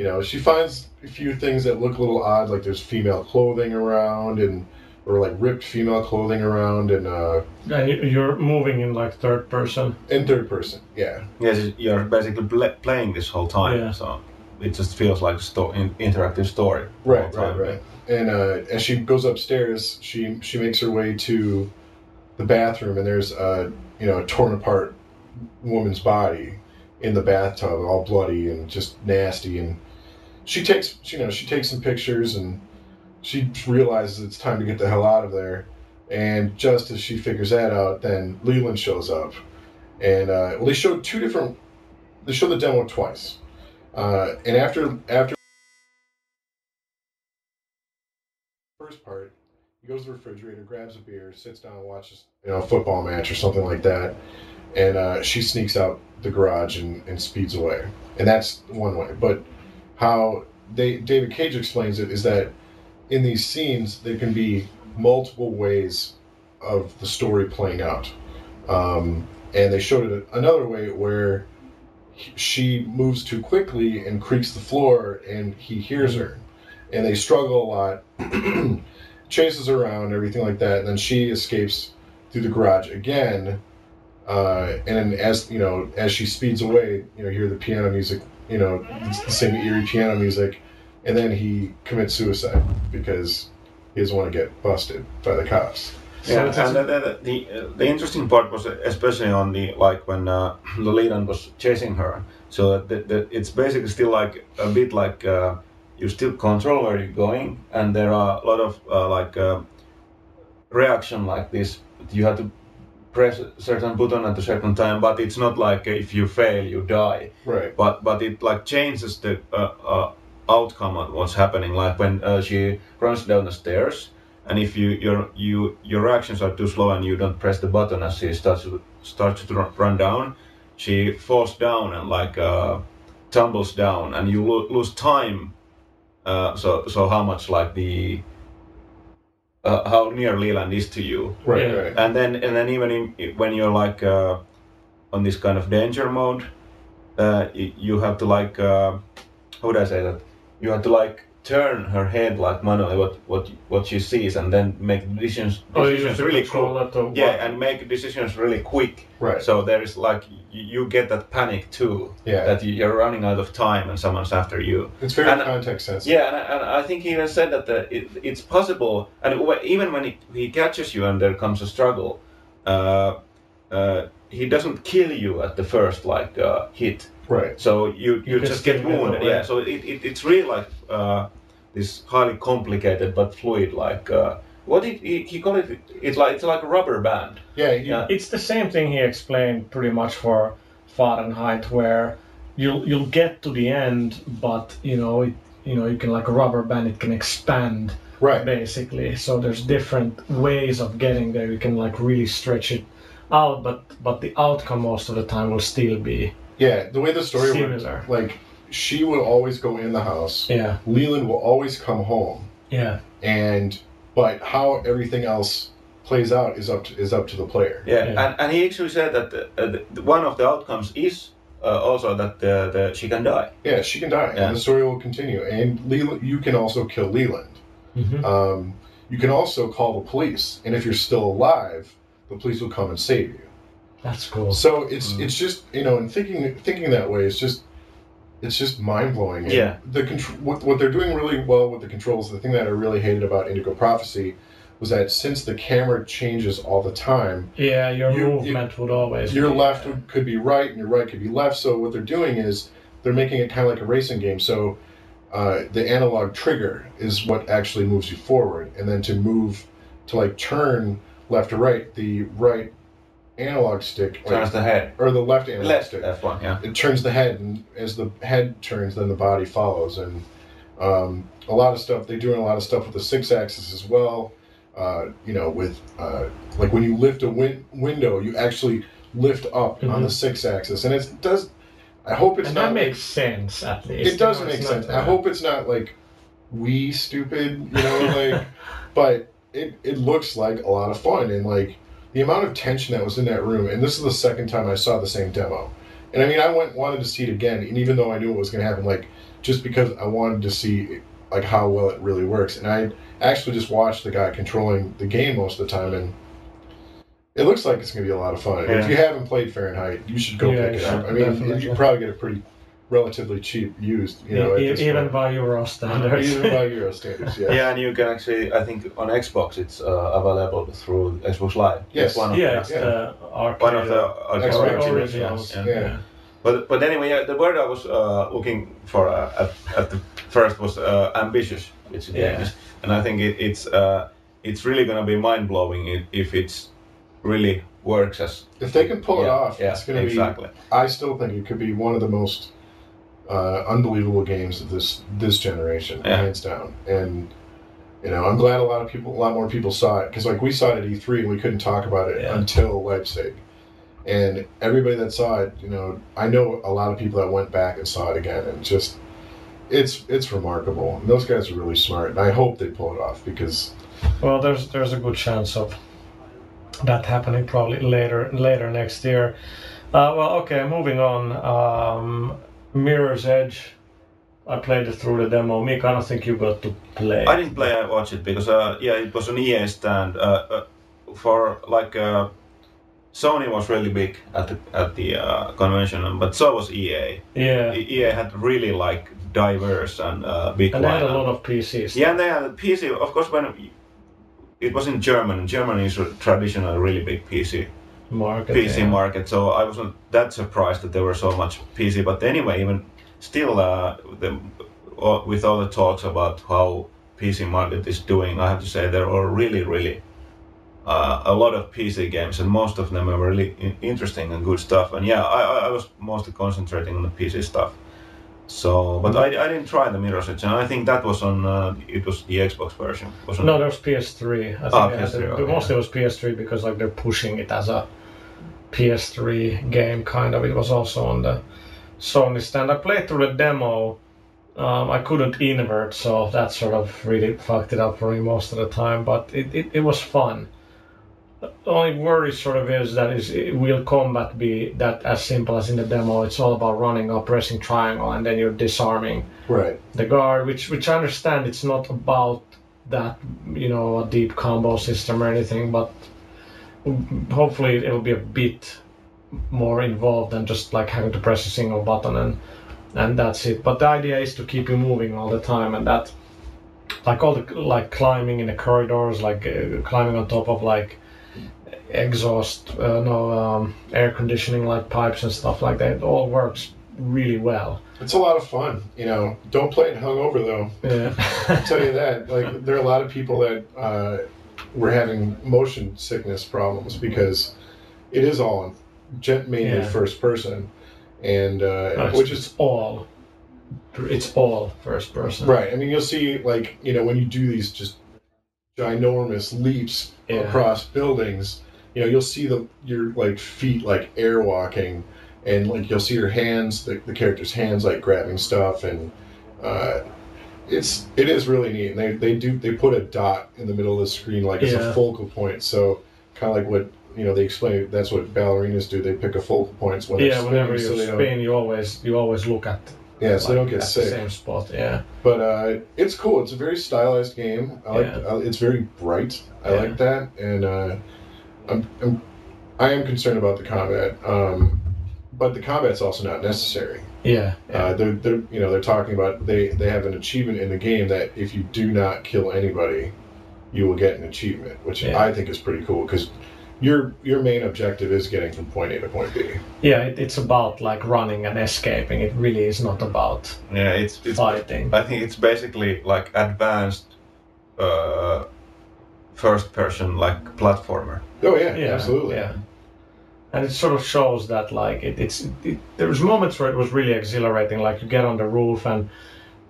you know, she finds a few things that look a little odd, like there's female clothing around and or like ripped female clothing around and uh And you- you're moving in like third person. in third person yeah Yes, you're basically pl- playing this whole time, Yeah. so it just feels like a sto- in- interactive story. right right right and uh as she goes upstairs she she makes her way to the bathroom and there's a you know a torn apart woman's body in the bathtub all bloody and just nasty and she takes you know she takes some pictures and she realizes it's time to get the hell out of there. And just as she figures that out then leland shows up. And uh, well they showed two different they showed the demo twice. Uh, and after after first part he goes to the refrigerator grabs a beer sits down and watches you know a football match or something like that. And uh, she sneaks out the garage and, and speeds away. And that's one way. But how they david cage explains it is that in these scenes there can be multiple ways of the story playing out. Um, and they showed it another way where he- she moves too quickly and creaks the floor and he hears her. And they struggle a lot [clears throat] chases her around everything like that. And then she escapes through the garage again. Uh, and as you know as she speeds away you know you hear the piano music you know same eerie piano music and then he commits suicide because he doesn't want to get busted by the cops Yeah, it's- and the, the, the, the interesting part was especially on the like when uh, [clears throat] Leland was chasing her. So it's basically still like a bit like uh, you still control where you're going, and there are a lot of uh, like uh, reaction like this. You have to press a certain button at a certain time, but it's not like if you fail you die. right But but it like changes the uh, uh, outcome of what's happening. Like when uh, she runs down the stairs, and if you your you your reactions are too slow and you don't press the button as she starts to starts to run- run down, she falls down and like uh, tumbles down, and you lo- lose time. Uh, so so how much like the uh, how near Leland is to you, right Yeah. right and then and then even in, when you're like uh, on this kind of danger mode, uh, you have to like uh, how would I say that? You have to like turn her head like manually what what what she sees, and then make decisions Oh, decisions the really quick. controller Yeah, what- and make decisions really quick. right So there is like you, you get that panic too, yeah that you- you're running out of time and someone's after you. it's very and- context sensitive Yeah, and, I- and I think he even said that the, it, it's possible, and even when he, he catches you and there comes a struggle, uh, uh, he doesn't kill you at the first like uh, hit. Right So you, you, can just get still wounded. Yeah. So it, it, it's really like uh, this highly complicated but fluid like uh, what did he, he call it? It's like it's like a rubber band. yeah, you, Yeah. It's the same thing he explained pretty much for Fahrenheit, where you'll you'll get to the end, but you know it you know you can like a rubber band, it can expand right basically. So there's different ways of getting there. You can like really stretch it out, but but the outcome most of the time will still be Yeah, the way the story Similar. works, like she will always go in the house. yeah Leland will always come home, yeah and but how everything else plays out is up to, is up to the player. Yeah, Yeah. And, and he actually said that uh, the, the, one of the outcomes is uh, also that the, the, she can die. Yeah, she can die, Yeah. and the story will continue. And Leland, you can also kill Leland. Mhm. Um, you can also call the police, and if you're still alive, the police will come and save you. That's cool. So it's Mm. it's just you know, and thinking thinking that way is just it's just mind blowing. Yeah. The control what, what they're doing really well with the controls. The thing that I really hated about Indigo Prophecy was that since the camera changes all the time, Yeah, your You- movement would always. your be, left could be right and your right could be left. So what they're doing is they're making it kind of like a racing game. So uh, the analog trigger is what actually moves you forward, and then to move to like turn left to right, the right analog stick like, Turns the head. or the left analog Left stick. F1, yeah. It turns the head, and as the head turns, then the body follows. And um, a lot of stuff they're doing a lot of stuff with the Sixaxis as well. Uh, you know, with uh, like when you lift a win- window, you actually lift up on Mhm. the Sixaxis, and it does. I hope it's and not that like- makes sense at least. it does make sense. not, I hope it's not like we stupid, you know, like. [laughs] but it it looks like a lot of fun and like the amount of tension that was in that room. And this is the second time I saw the same demo. And I mean, I went wanted to see it again, and even though I knew it was going to happen, like just because I wanted to see like how well it really works. And I actually just watched the guy controlling the game most of the time, and it looks like it's going to be a lot of fun. And If you haven't played Fahrenheit, you should go Yeah, pick it up. I mean, you probably get it pretty relatively cheap used, you know, at e- even point. by Euro standards. even by Euro standards. [laughs] Yeah. Yeah, and you can actually, I think on Xbox it's uh, available through Xbox Live. Yes. It's one of yeah, the, it's Yeah. the arcade. one of the uh, arcade Xbox originals, originals. yeah. Yeah. But but anyway, yeah, the word I was uh, looking for uh, at, at the first was uh, ambitious. It's a Yeah. game, and I think it, it's uh, it's really gonna be mind blowing if, if it's really works as If they can pull it off, Yeah, it's going to exactly. be. I still think it could be one of the most uh, unbelievable games of this this generation, Yeah. hands down. And you know, I'm glad a lot of people, a lot more people saw it because like we saw it at E3 and we couldn't talk about it Yeah. until Leipzig. And everybody that saw it, you know, I know a lot of people that went back and saw it again, and just it's it's remarkable. And those guys are really smart, and I hope they pull it off because Well, there's there's a good chance of that happening probably later later next year. Uh, well, okay, moving on. Um, Mirror's Edge. I played it through the demo. Mika, I don't think you got to play. I didn't play. I watched it because uh, yeah, it was an EA stand uh, uh, for like uh, Sony was really big at the at the uh, convention, but so was EA. Yeah, EA had really like diverse and uh, big and they had a lot of PCs. Yeah, and they had PC. Of course, when it was in German, Germany is a traditional really big PC market. PC yeah. market. So I wasn't that surprised that there were so much PC. But anyway, even still, uh, the, uh, with all the talks about how PC market is doing, I have to say there are really, really uh, a lot of PC games, and most of them are really interesting and good stuff. And yeah, I, I- was mostly concentrating on the PC stuff. So, but I, I didn't try the Mirror's Edge, and I think that was on uh, it was the Xbox version. Wasn't No, there was PS3. I think Ah, they PS3, it- okay. mostly it was PS3 because like they're pushing it as a PS3 game kind of. It was also on the Sony stand. I played through the demo. Um, I couldn't invert, so that sort of really fucked it up for me most of the time. But it, it, it was fun. The only worry sort of is that is will combat be that as simple as in the demo? It's all about running up, pressing triangle, and then you're disarming right, the guard, which which I understand it's not about that you know a deep combo system or anything, but hopefully it'll be a bit more involved than just like having to press a single button and and that's it. But the idea is to keep you moving all the time, and that like all the like climbing in the corridors, like uh, climbing on top of like exhaust, uh, no um, air conditioning like pipes and stuff like that. It all works really well. it's a lot of fun. You know, don't play it hungover though. Yeah. I'll tell you [laughs] that. Like there are a lot of people that uh, were having motion sickness problems because it is all mainly Yeah. first person, and uh, No, which is all it's all first person. right. I mean, you'll see like you know when you do these just ginormous leaps Yeah. across buildings, you know you'll see the your like feet like air walking, and like you'll see your hands, the, the character's hands like grabbing stuff, and uh, it's it is really neat. And they they do they put a dot in the middle of the screen like it's Yeah. a focal point. So kind of like what you know they explain. That's what ballerinas do. They pick a focal point when Yeah, whenever spinning, you so they spin, you always you always look at Yeah, so they don't get at sick. the same spot. Yeah, But uh, it's cool. It's a very stylized game. I like. Yeah. Uh, it's very bright. I Yeah. like that, and uh, I'm, I'm I am concerned about the combat. Um, but the combat's also not necessary. Yeah, yeah. Uh, they're, they're you know they're talking about they they have an achievement in the game that if you do not kill anybody, you will get an achievement, which Yeah. I think is pretty cool because. Your, your main objective is getting from point A to point B. yeah. It, it's about like running and escaping. It really is not about Yeah, it's it's. fighting. I think it's basically like advanced, uh, first person like platformer. Oh yeah, yeah, absolutely. Yeah. And it sort of shows that like it, it's it, there's moments where it was really exhilarating. Like you get on the roof and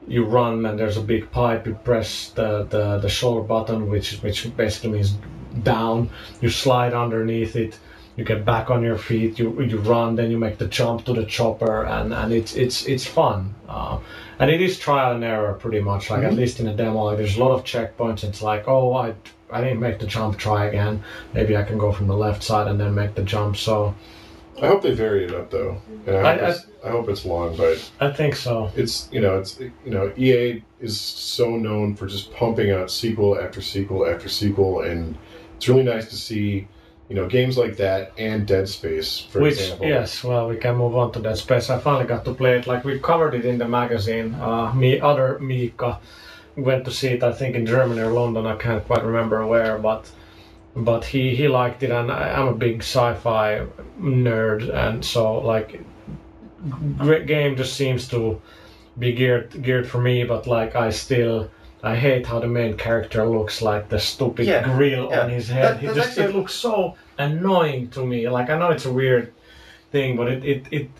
you run, and there's a big pipe. You press the the, the shoulder button, which which basically means down. You slide underneath it. You get back on your feet. You you run, then you make the jump to the chopper, and and it's it's it's fun. Uh, and it is trial and error pretty much. Like at Mhm. least in a demo, like, there's a lot of checkpoints. It's like oh I I didn't make the jump. Try again maybe I can go from the left side and then make the jump. So I hope they vary it up though. And I, hope I- it's, I hope it's long, but I think so. it's you know it's you know EA is so known for just pumping out sequel after sequel after sequel, and it's really nice to see you know games like that and Dead Space, for Which example. yes, well we can move on to Dead Space. I finally got to play it. Like we covered it in the magazine. Uh, me other Mika went to see it. I think in Germany or London. I can't quite remember where, but but he he liked it, and I, I'm a big sci-fi nerd, and so like great game just seems to be geared geared for me. But like I still. I hate how the main character looks like the stupid Yeah, grill yeah. on his head. That- he just it looks so annoying to me. Like I know it's a weird thing, but it, it, it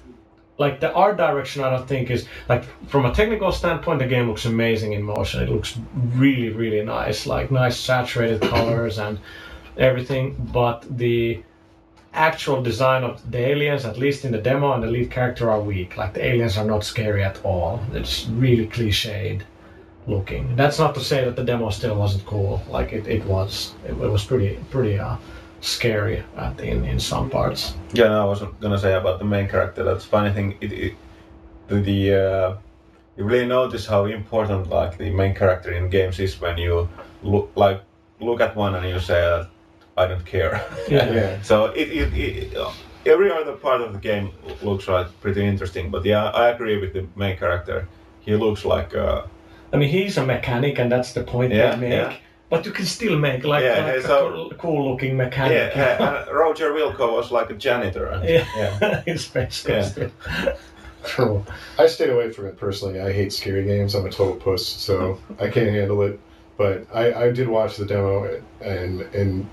like the art direction I don't think is like from a technical standpoint the game looks amazing in motion. It looks really, really nice. Like nice saturated colors and everything. But the actual design of the aliens, at least in the demo and the lead character are weak. Like the aliens are not scary at all. It's really cliched looking. That's not to say that the demo still wasn't cool. Like it, it was. It, it was pretty pretty uh scary at in, in some parts. Yeah, no, I was gonna say about the main character. That's funny thing. It, it the, the uh, you really notice how important like the main character in games is when you look like look at one and you say, uh, I don't care. Yeah. Yeah. [laughs] so it, it, it every other part of the game looks like pretty interesting. But yeah, I agree with the main character. He looks like uh, I mean, he's a mechanic, and that's the point Yeah, they make. yeah. But you can still make like, Yeah, like so- a cool looking yeah. mechanic. uh, and Roger Wilco was like a janitor. And, yeah, yeah. [laughs] his face Yeah. costume. True. I stayed away from it personally. I hate scary games. I'm a total puss, so I can't handle it. But I, I did watch the demo, and and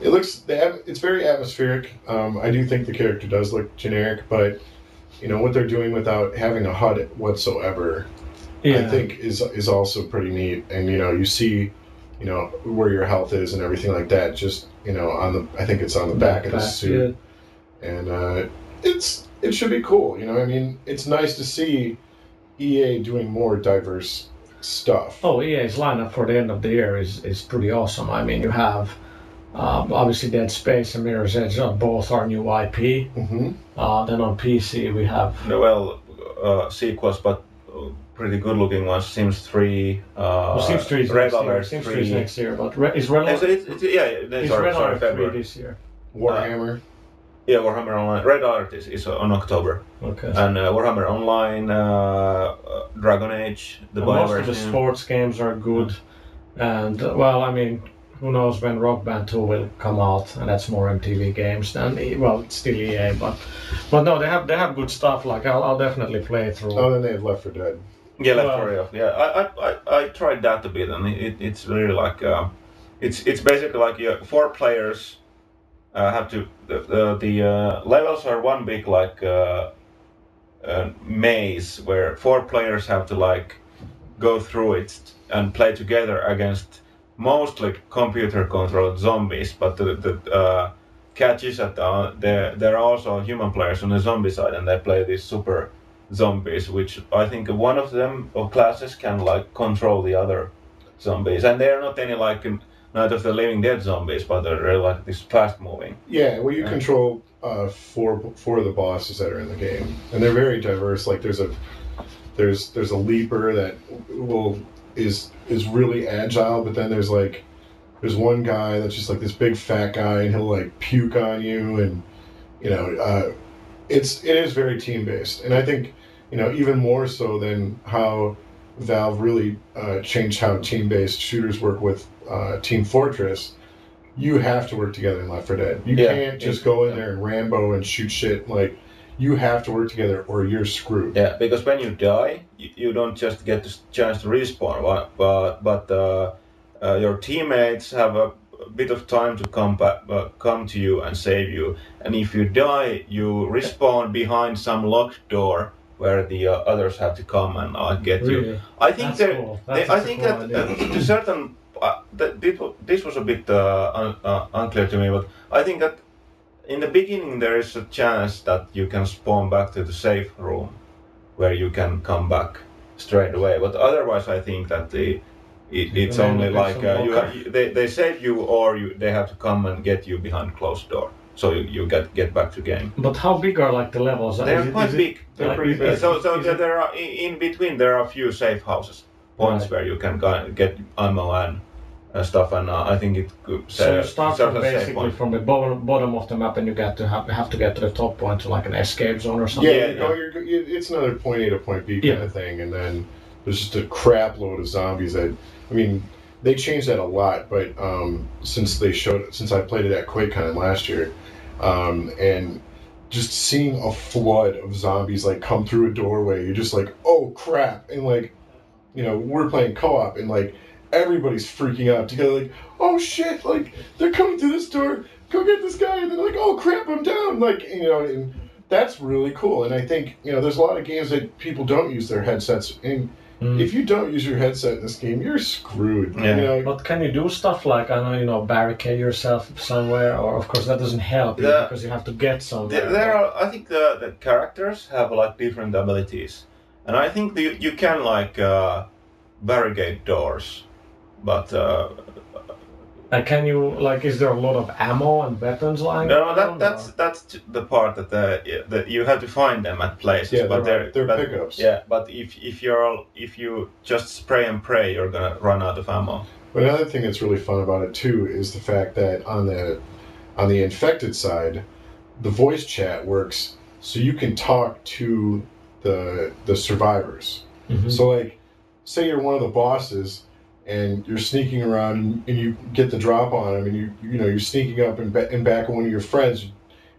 it looks it's very atmospheric. Um, I do think the character does look generic, but you know what they're doing without having a HUD whatsoever, Yeah. I think is is also pretty neat. And you know you see, you know where your health is and everything like that. Just you know on the I think it's on the back, of the suit and uh, it's it should be cool. You know, I mean, it's nice to see EA doing more diverse stuff. Oh, EA's lineup for the end of the year is, is pretty awesome. I mean, you have um, obviously Dead Space and Mirror's Edge are both our new IP. hmm Uh, then on PC we have well, uh, sequels, but pretty good looking ones. Sims 3, uh, well, Sims 3 is Red next year. Alert Sims 3. 3 is next year, but Re- is Red Alert, it's, it's, yeah, yeah, is sorry, Red sorry, Alert 3 February. this year? Warhammer. Yeah, Warhammer Online. Red Alert is, is on October. Okay. And uh, Warhammer Online, uh, uh, Dragon Age, the And most Bioware of the sports games are good, and uh, well, I mean, who knows when Rock Band 2 will come out, and that's more MTV games than E- well, it's still EA, but but no, they have they have good stuff. Like I'll, I'll definitely play through. Oh, then they have Left 4 Dead. Yeah, Left 4 Yeah, I, I, I, I tried that a bit, and it, it's really like uh, it's it's basically like you, four players uh, have to the the, the uh, levels are one big like uh, uh, maze where four players have to like go through it and play together against mostly computer controlled zombies, but the the uh, catch is that uh, there there are also human players on the zombie side, and they play these super zombies, which I think one of them or classes can like control the other zombies, and they're not any like um, Night of the Living Dead zombies, but they're like this fast moving. Yeah, well, you Yeah. control uh, four four of the bosses that are in the game, and they're very diverse. Like there's a there's there's a leaper that will is is really agile, but then there's like there's one guy that's just like this big fat guy, and he'll like puke on you, and you know, uh, it's it is very team based, and I think you know even more so than how Valve really uh, changed how team based shooters work with uh, Team Fortress. You have to work together in Left 4 Dead. You Yeah. can't just go in there and Rambo and shoot shit. Like you have to work together, or you're screwed. Yeah, because when you die, you, you don't just get the chance to respawn, but but, but uh, uh, your teammates have a, bit of time to come back, uh, come to you and save you. And if you die, you respawn behind some locked door where the uh, others have to come and uh, get you. I think there, cool. they, That's think cool that uh, to certain uh, that this this was a bit uh, un, uh, unclear to me, but I think that in the beginning there is a chance that you can spawn back to the safe room where you can come back straight away. But otherwise, I think that the it, it's only like uh, you- they, they save you or you they have to come and get you behind closed door, so you, you get get back to game. But how big are like the levels? They're it- quite it- big. They're like, pretty big. So, so is there are in in between there are a few safe houses, points Right. where you can go, get ammo and uh, stuff, and uh, I think it could. So you start from as a safe basically from the bottom, bottom of the map, and you get to have, have to get to the top point to like an escape zone or something. Yeah, you know, you're, you, it's another point A to point B kind Yeah. of thing, and then there's just a crap load of zombies that, I mean, they changed that a lot, but um, since they showed, since I played it at QuakeCon last year, um, and just seeing a flood of zombies like come through a doorway, you're just like, oh crap, and like, you know, we're playing co-op, and like everybody's freaking out together, like, oh shit, like they're coming through this door, go get this guy, and they're like, oh crap, I'm down, like, you know, and that's really cool. And I think you know, there's a lot of games that people don't use their headsets, and Mm. if you don't use your headset in this game, you're screwed. Yeah. You know, But can you do stuff like I know you know barricade yourself somewhere, or of course that doesn't help you Yeah. because you have to get somewhere. There, there are, I think the, the characters have like different abilities, and I think the, you can like uh, barricade doors, but uh, And can you like? Is there a lot of ammo and weapons lying no, around? that that's or- that's the part that the, that you have to find them at places. yeah, but they're, they're but, pickups. Yeah, but if if you're if you just spray and pray, you're gonna run out of ammo. But another thing that's really fun about it too is the fact that on the on the infected side, the voice chat works so you can talk to the the survivors. Mhm. So like, say you're one of the bosses and you're sneaking around and you get the drop on them and you you know you're sneaking up and, ba- and back of one of your friends,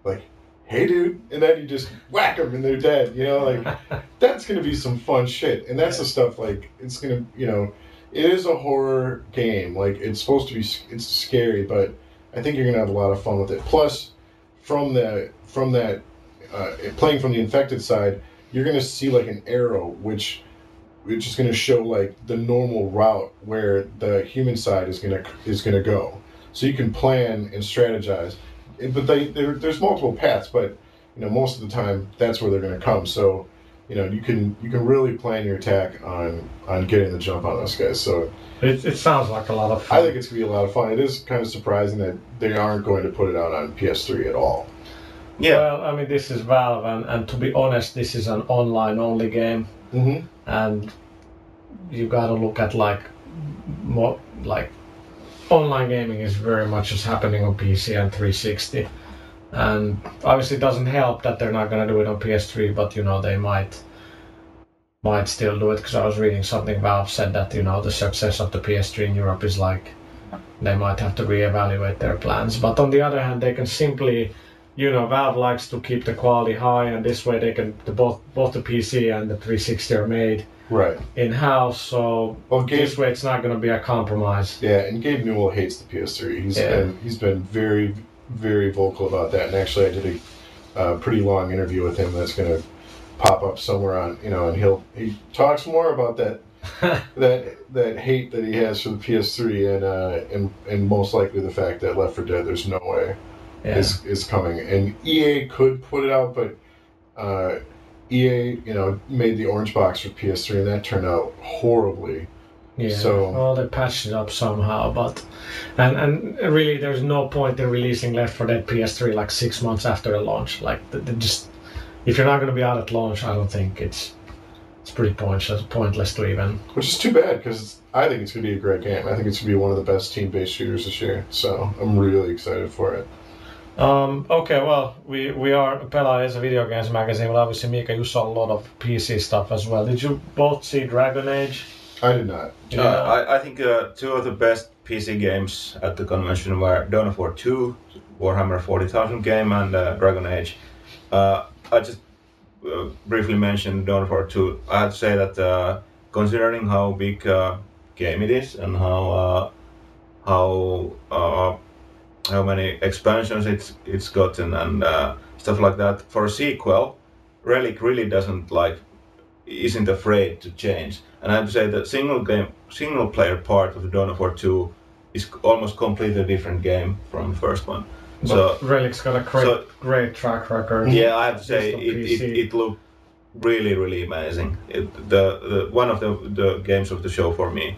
like, hey dude, and then you just whack them and they're dead. You know, like [laughs] that's gonna be some fun shit. And that's the stuff like it's gonna you know, it is a horror game. Like it's supposed to be it's scary, but I think you're gonna have a lot of fun with it. Plus, from the from that uh, playing from the infected side, you're gonna see like an arrow which which just going to show like the normal route where the human side is going to is going to go. So you can plan and strategize. But they there's multiple paths but you know most of the time that's where they're going to come. So you know you can you can really plan your attack on on getting the jump on those guys. So It, it sounds like a lot of fun. i think it's going to be a lot of fun. It is kind of surprising that they aren't going to put it out on ps3 at all. Yeah, Well, I mean, this is Valve, and, and to be honest, this is an online-only game, mm-hmm. and you gotta look at like more like online gaming is very much just happening on PC and 360, and obviously it doesn't help that they're not gonna do it on PS3, but you know they might might still do it because I was reading something Valve said that you know the success of the PS3 in Europe is like they might have to reevaluate their plans. But on the other hand, they can simply you know, Valve likes to keep the quality high, and this way they can the, both both the PC and the 360 are made right in house. So well Gabe, this way it's not going to be a compromise. Yeah, and Gabe Newell hates the PS3. He's Yeah. been he's been very very vocal about that. And actually, I did a uh, pretty long interview with him that's going to pop up somewhere on you know, and he'll he talks more about that [laughs] that that hate that he has for the PS3 and uh, and and most likely the fact that Left 4 Dead there's no way Yeah. is is coming, and EA could put it out, but uh, EA, you know, made the orange box for PS3, and that turned out horribly. Yeah. So- well, they patched it up somehow, but and and really, there's no point in releasing Left 4 Dead PS3 like six months after the launch. Like, just if you're not going to be out at launch, I don't think it's it's pretty pointless. Pointless to even. Which is too bad because I think it's going to be a great game. I think it's going to be one of the best team-based shooters this year. So I'm really excited for it. Um, okay, well, we we are Pela is a video games magazine, but obviously Mika, you saw a lot of PC stuff as well. Did you both see Dragon Age? I did not. Did Uh. I, I think uh, two of the best PC games at the convention were Dawn of War 2, Warhammer 40,000 game, and uh, Dragon Age. Uh, I just uh, briefly mentioned Dawn of War 2. I have to say that uh, considering how big uh, game it is and how uh, how uh, how many expansions it's it's gotten and uh, stuff like that, for a sequel, Relic really doesn't like isn't afraid to change. And I have to say that single game, single player part of Dawn of War 2 is almost completely different game from the first one. But So Relic's got a great so- great track record. yeah, I have to say it, it, it looked really really amazing. It, the, the one of the the games of the show for me.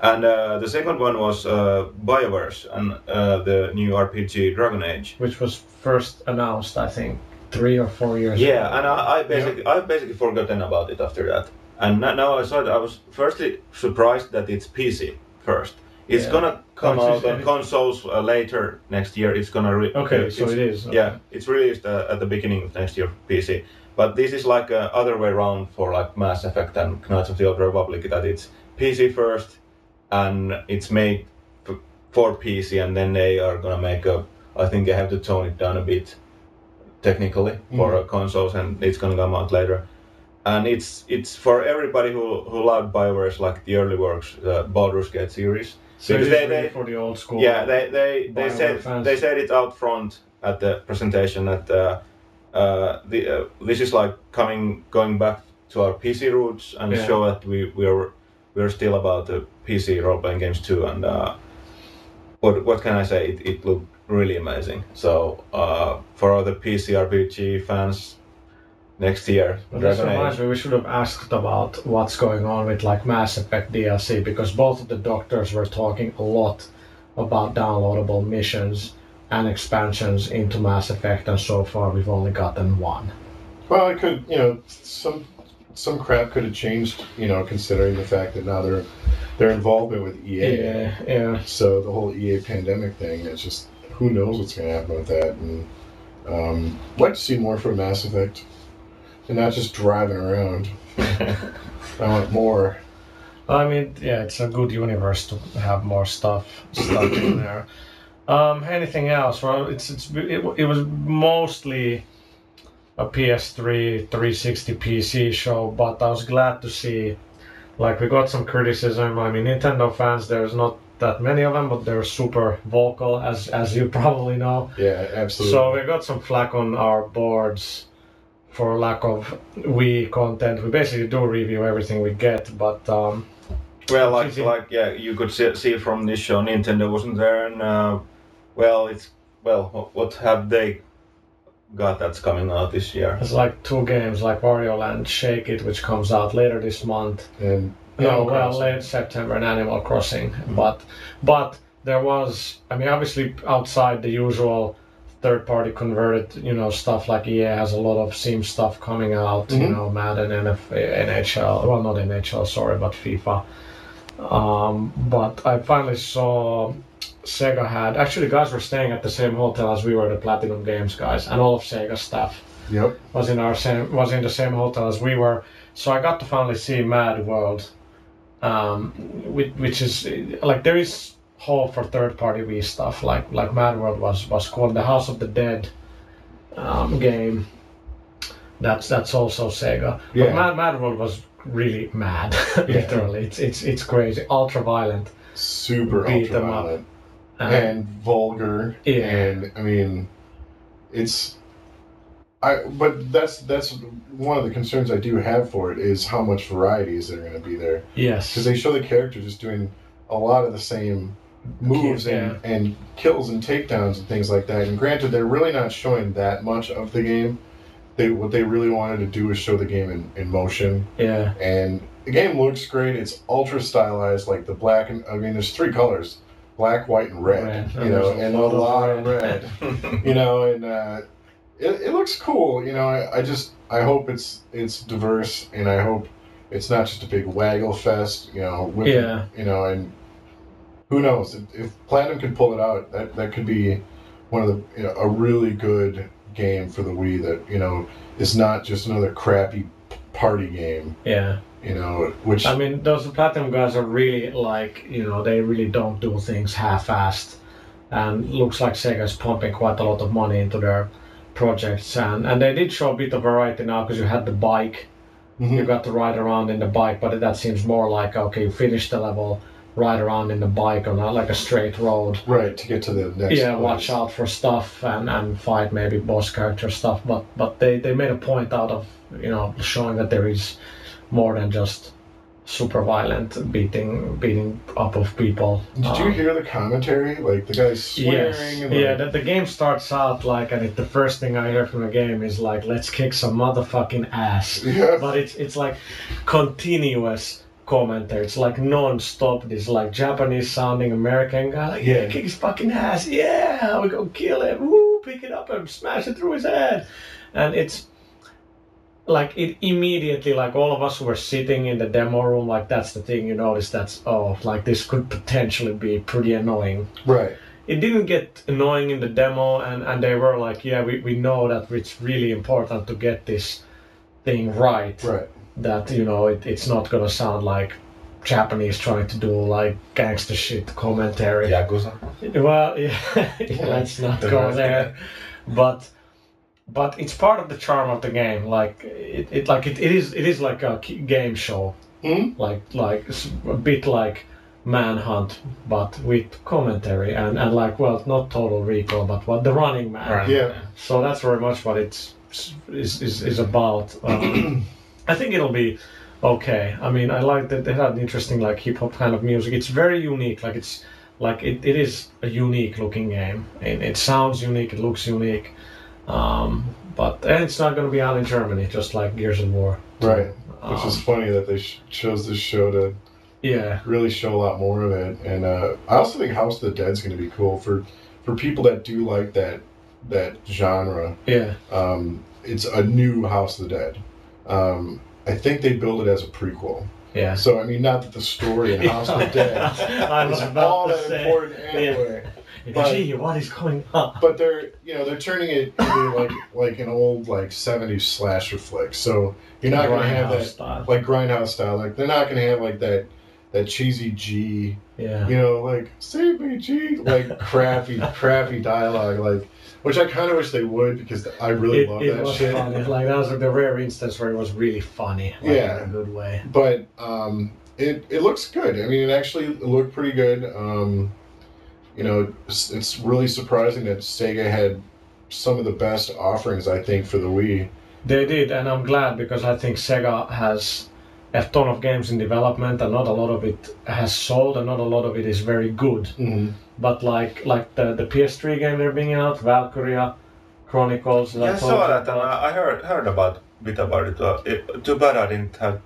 And uh, the second one was uh, BioWare's and uh, the new RPG Dragon Age. which was first announced, I think, three or four years Yeah, ago. and I, I basically I basically forgotten about it after that. And now I saw it. I was firstly surprised that it's PC first. It's Yeah. gonna come Oh, out on consoles uh, later next year. It's gonna re- Okay, uh, so it is. Yeah, it's released uh, at the beginning of next year PC. But this is like uh, other way around for like Mass Effect and Knights of the Old Republic. That it's PC first, and it's made for PC, and then they are gonna make a. I think they have to tone it down a bit technically for uh, consoles, and it's gonna come out later. And it's it's for everybody who who loved Bioware's like the early works, the Baldur's Gate series. So it Because they- really they- for the old school. Yeah, they they, they said fans. they said it out front at the presentation that uh, uh, the, uh, this is like coming going back to our PC roots and Yeah. show that we we are we are still about the PC role playing games too. And uh, what what can I say? It, it looked really amazing. So uh, for all the PC RPG fans, next year But this Dragon reminds me, we should have asked about what's going on with like Mass Effect DLC because both of the doctors were talking a lot about downloadable missions and expansions into Mass Effect, and so far we've only gotten one. Well, I could, you know, some some crap could have changed, you know, considering the fact that now they're their involvement with EA. Yeah, yeah. So the whole EA pandemic thing, it's just who knows what's going to happen with that. And um, I'd like to see more from Mass Effect, and not just driving around. [laughs] I want more. I mean, yeah, it's a good universe to have more stuff stuck in there. Um, anything else? Well, it's it's it, it was mostly a PS3 360 PC show, but I was glad to see like we got some criticism. I mean, Nintendo fans, there's not that many of them, but they're super vocal, as as you [laughs] probably know. Yeah, absolutely. So we got some flack on our boards for lack of Wii content. We basically do review everything we get, but um, Well, like like yeah, you could see, see from this show, Nintendo wasn't there, and uh, well, it's well, what, what have they got that's coming out this year? It's like two games, like Wario Land Shake It, which comes out later this month. and No, well, late September and Animal Crossing. But but there was, I mean, obviously outside the usual third-party converted, you know, stuff like EA has a lot of Sim stuff coming out. You Mhm. know, Madden, NF, NHL. Well, not NHL, sorry, but FIFA. Um, but I finally saw Sega had actually guys were staying at the same hotel as we were, the Platinum Games guys, and all of Sega staff Yep. was in our same was in the same hotel as we were. So I got to finally see Mad World, um, which, which is like there is hope for third party Wii stuff. Like like Mad World was was called the House of the Dead um, game. That's that's also Sega. But Mad Mad World was really mad. [laughs] Literally, it's it's it's crazy, ultra violent. Super Beat ultra them up. And, and vulgar. Yeah. And I mean, it's. I but that's that's one of the concerns I do have for it is how much variety is there going to be there yes, because they show the character just doing a lot of the same moves Yeah. and, and kills and takedowns and things like that. And granted, they're really not showing that much of the game. They what they really wanted to do is show the game in, in motion. Yeah. And the game looks great. It's ultra stylized, like the black and I mean, there's three colors: black, white, and red. Red. You know, and a lot of red. red. you know, and uh, it, it looks cool. You know, I, I just I hope it's it's diverse, and I hope it's not just a big waggle fest. You know, Yeah. you know, and who knows if, if Platinum can pull it out, that that could be one of the you know, a really good game for the Wii. That you know is not just another crappy party game. Yeah. You know, which I mean, those platinum guys are really like, you know, they really don't do things half-assed, and looks like Sega's pumping quite a lot of money into their projects, and and they did show a bit of variety now because you had the bike, Mhm. you got to ride around in the bike, but that seems more like okay, you finish the level, ride around in the bike on a, like a straight road. right to get to the next. yeah, place. watch out for stuff and, and fight maybe boss character stuff, but but they, they made a point out of you know showing that there is more than just super violent beating beating up of people. Did you Um, hear the commentary? Like the guy swearing Yes. Yeah, the, the game starts out like, and it, the first thing I hear from the game is like, "Let's kick some motherfucking ass." [laughs] yeah. But it's it's like continuous commentary. It's like non-stop. This like Japanese sounding American guy, like, yeah, Yeah. kick his fucking ass. Yeah, we go kill him. Woo, pick it up and smash it through his head. And it's like it immediately like all of us were sitting in the demo room like that's the thing you notice that's oh like this could potentially be pretty annoying Right. it didn't get annoying in the demo and, and they were like yeah we, we know that it's really important to get this thing right Right. that you know it, it's not gonna sound like japanese trying to do like gangster shit commentary Yakuza. well [laughs] yeah, [laughs] let's not go there but but it's part of the charm of the game like it, it like it, it is it is like a game show. Hmm? like like s- a bit like manhunt but with commentary and and like well not total recall but what the running man. Right. Yeah. so that's very much what it's is is, is about. Um, [coughs] i think it'll be okay. I mean i like that they had an interesting like hip hop kind of music. It's very unique like it's like it, it is a unique looking game. And it sounds unique it looks unique um, but and it's not going to be out in germany just like gears of war Right. Which Um, is funny that they sh- chose this show to yeah really show a lot more of it. And uh, I also think House of the Dead is going to be cool for for people that do like that that genre. yeah Um, it's a new House of the Dead. Um, I think they build it as a prequel. yeah So I mean, not that the story in House of the [laughs] Dead I was is about all to that say, important anyway. But- Gee, what is going on? but they're you know they're turning it into like like an old like 70s slasher flick so you're not going to have that style. like grindhouse style like they're not going to have like that that cheesy g yeah. you know like save me g like crappy [laughs] crappy dialogue like which i kind of wish they would because i really It, love it that was shit funny. Like that was like the rare instance where it was really funny. Like, Yeah. In a good way. but um it, it looks good i mean it actually looked pretty good um you know it's, it's really surprising that sega had some of the best offerings i think for the wii They did, and I'm glad because I think Sega has a ton of games in development, and not a lot of it has sold, and not a lot of it is very good. mm-hmm. But like like the the PS3 game they're bringing out, Valkyria Chronicles. that Yeah, I saw that about. I I heard heard about bit about it. Uh, it. Too bad I didn't have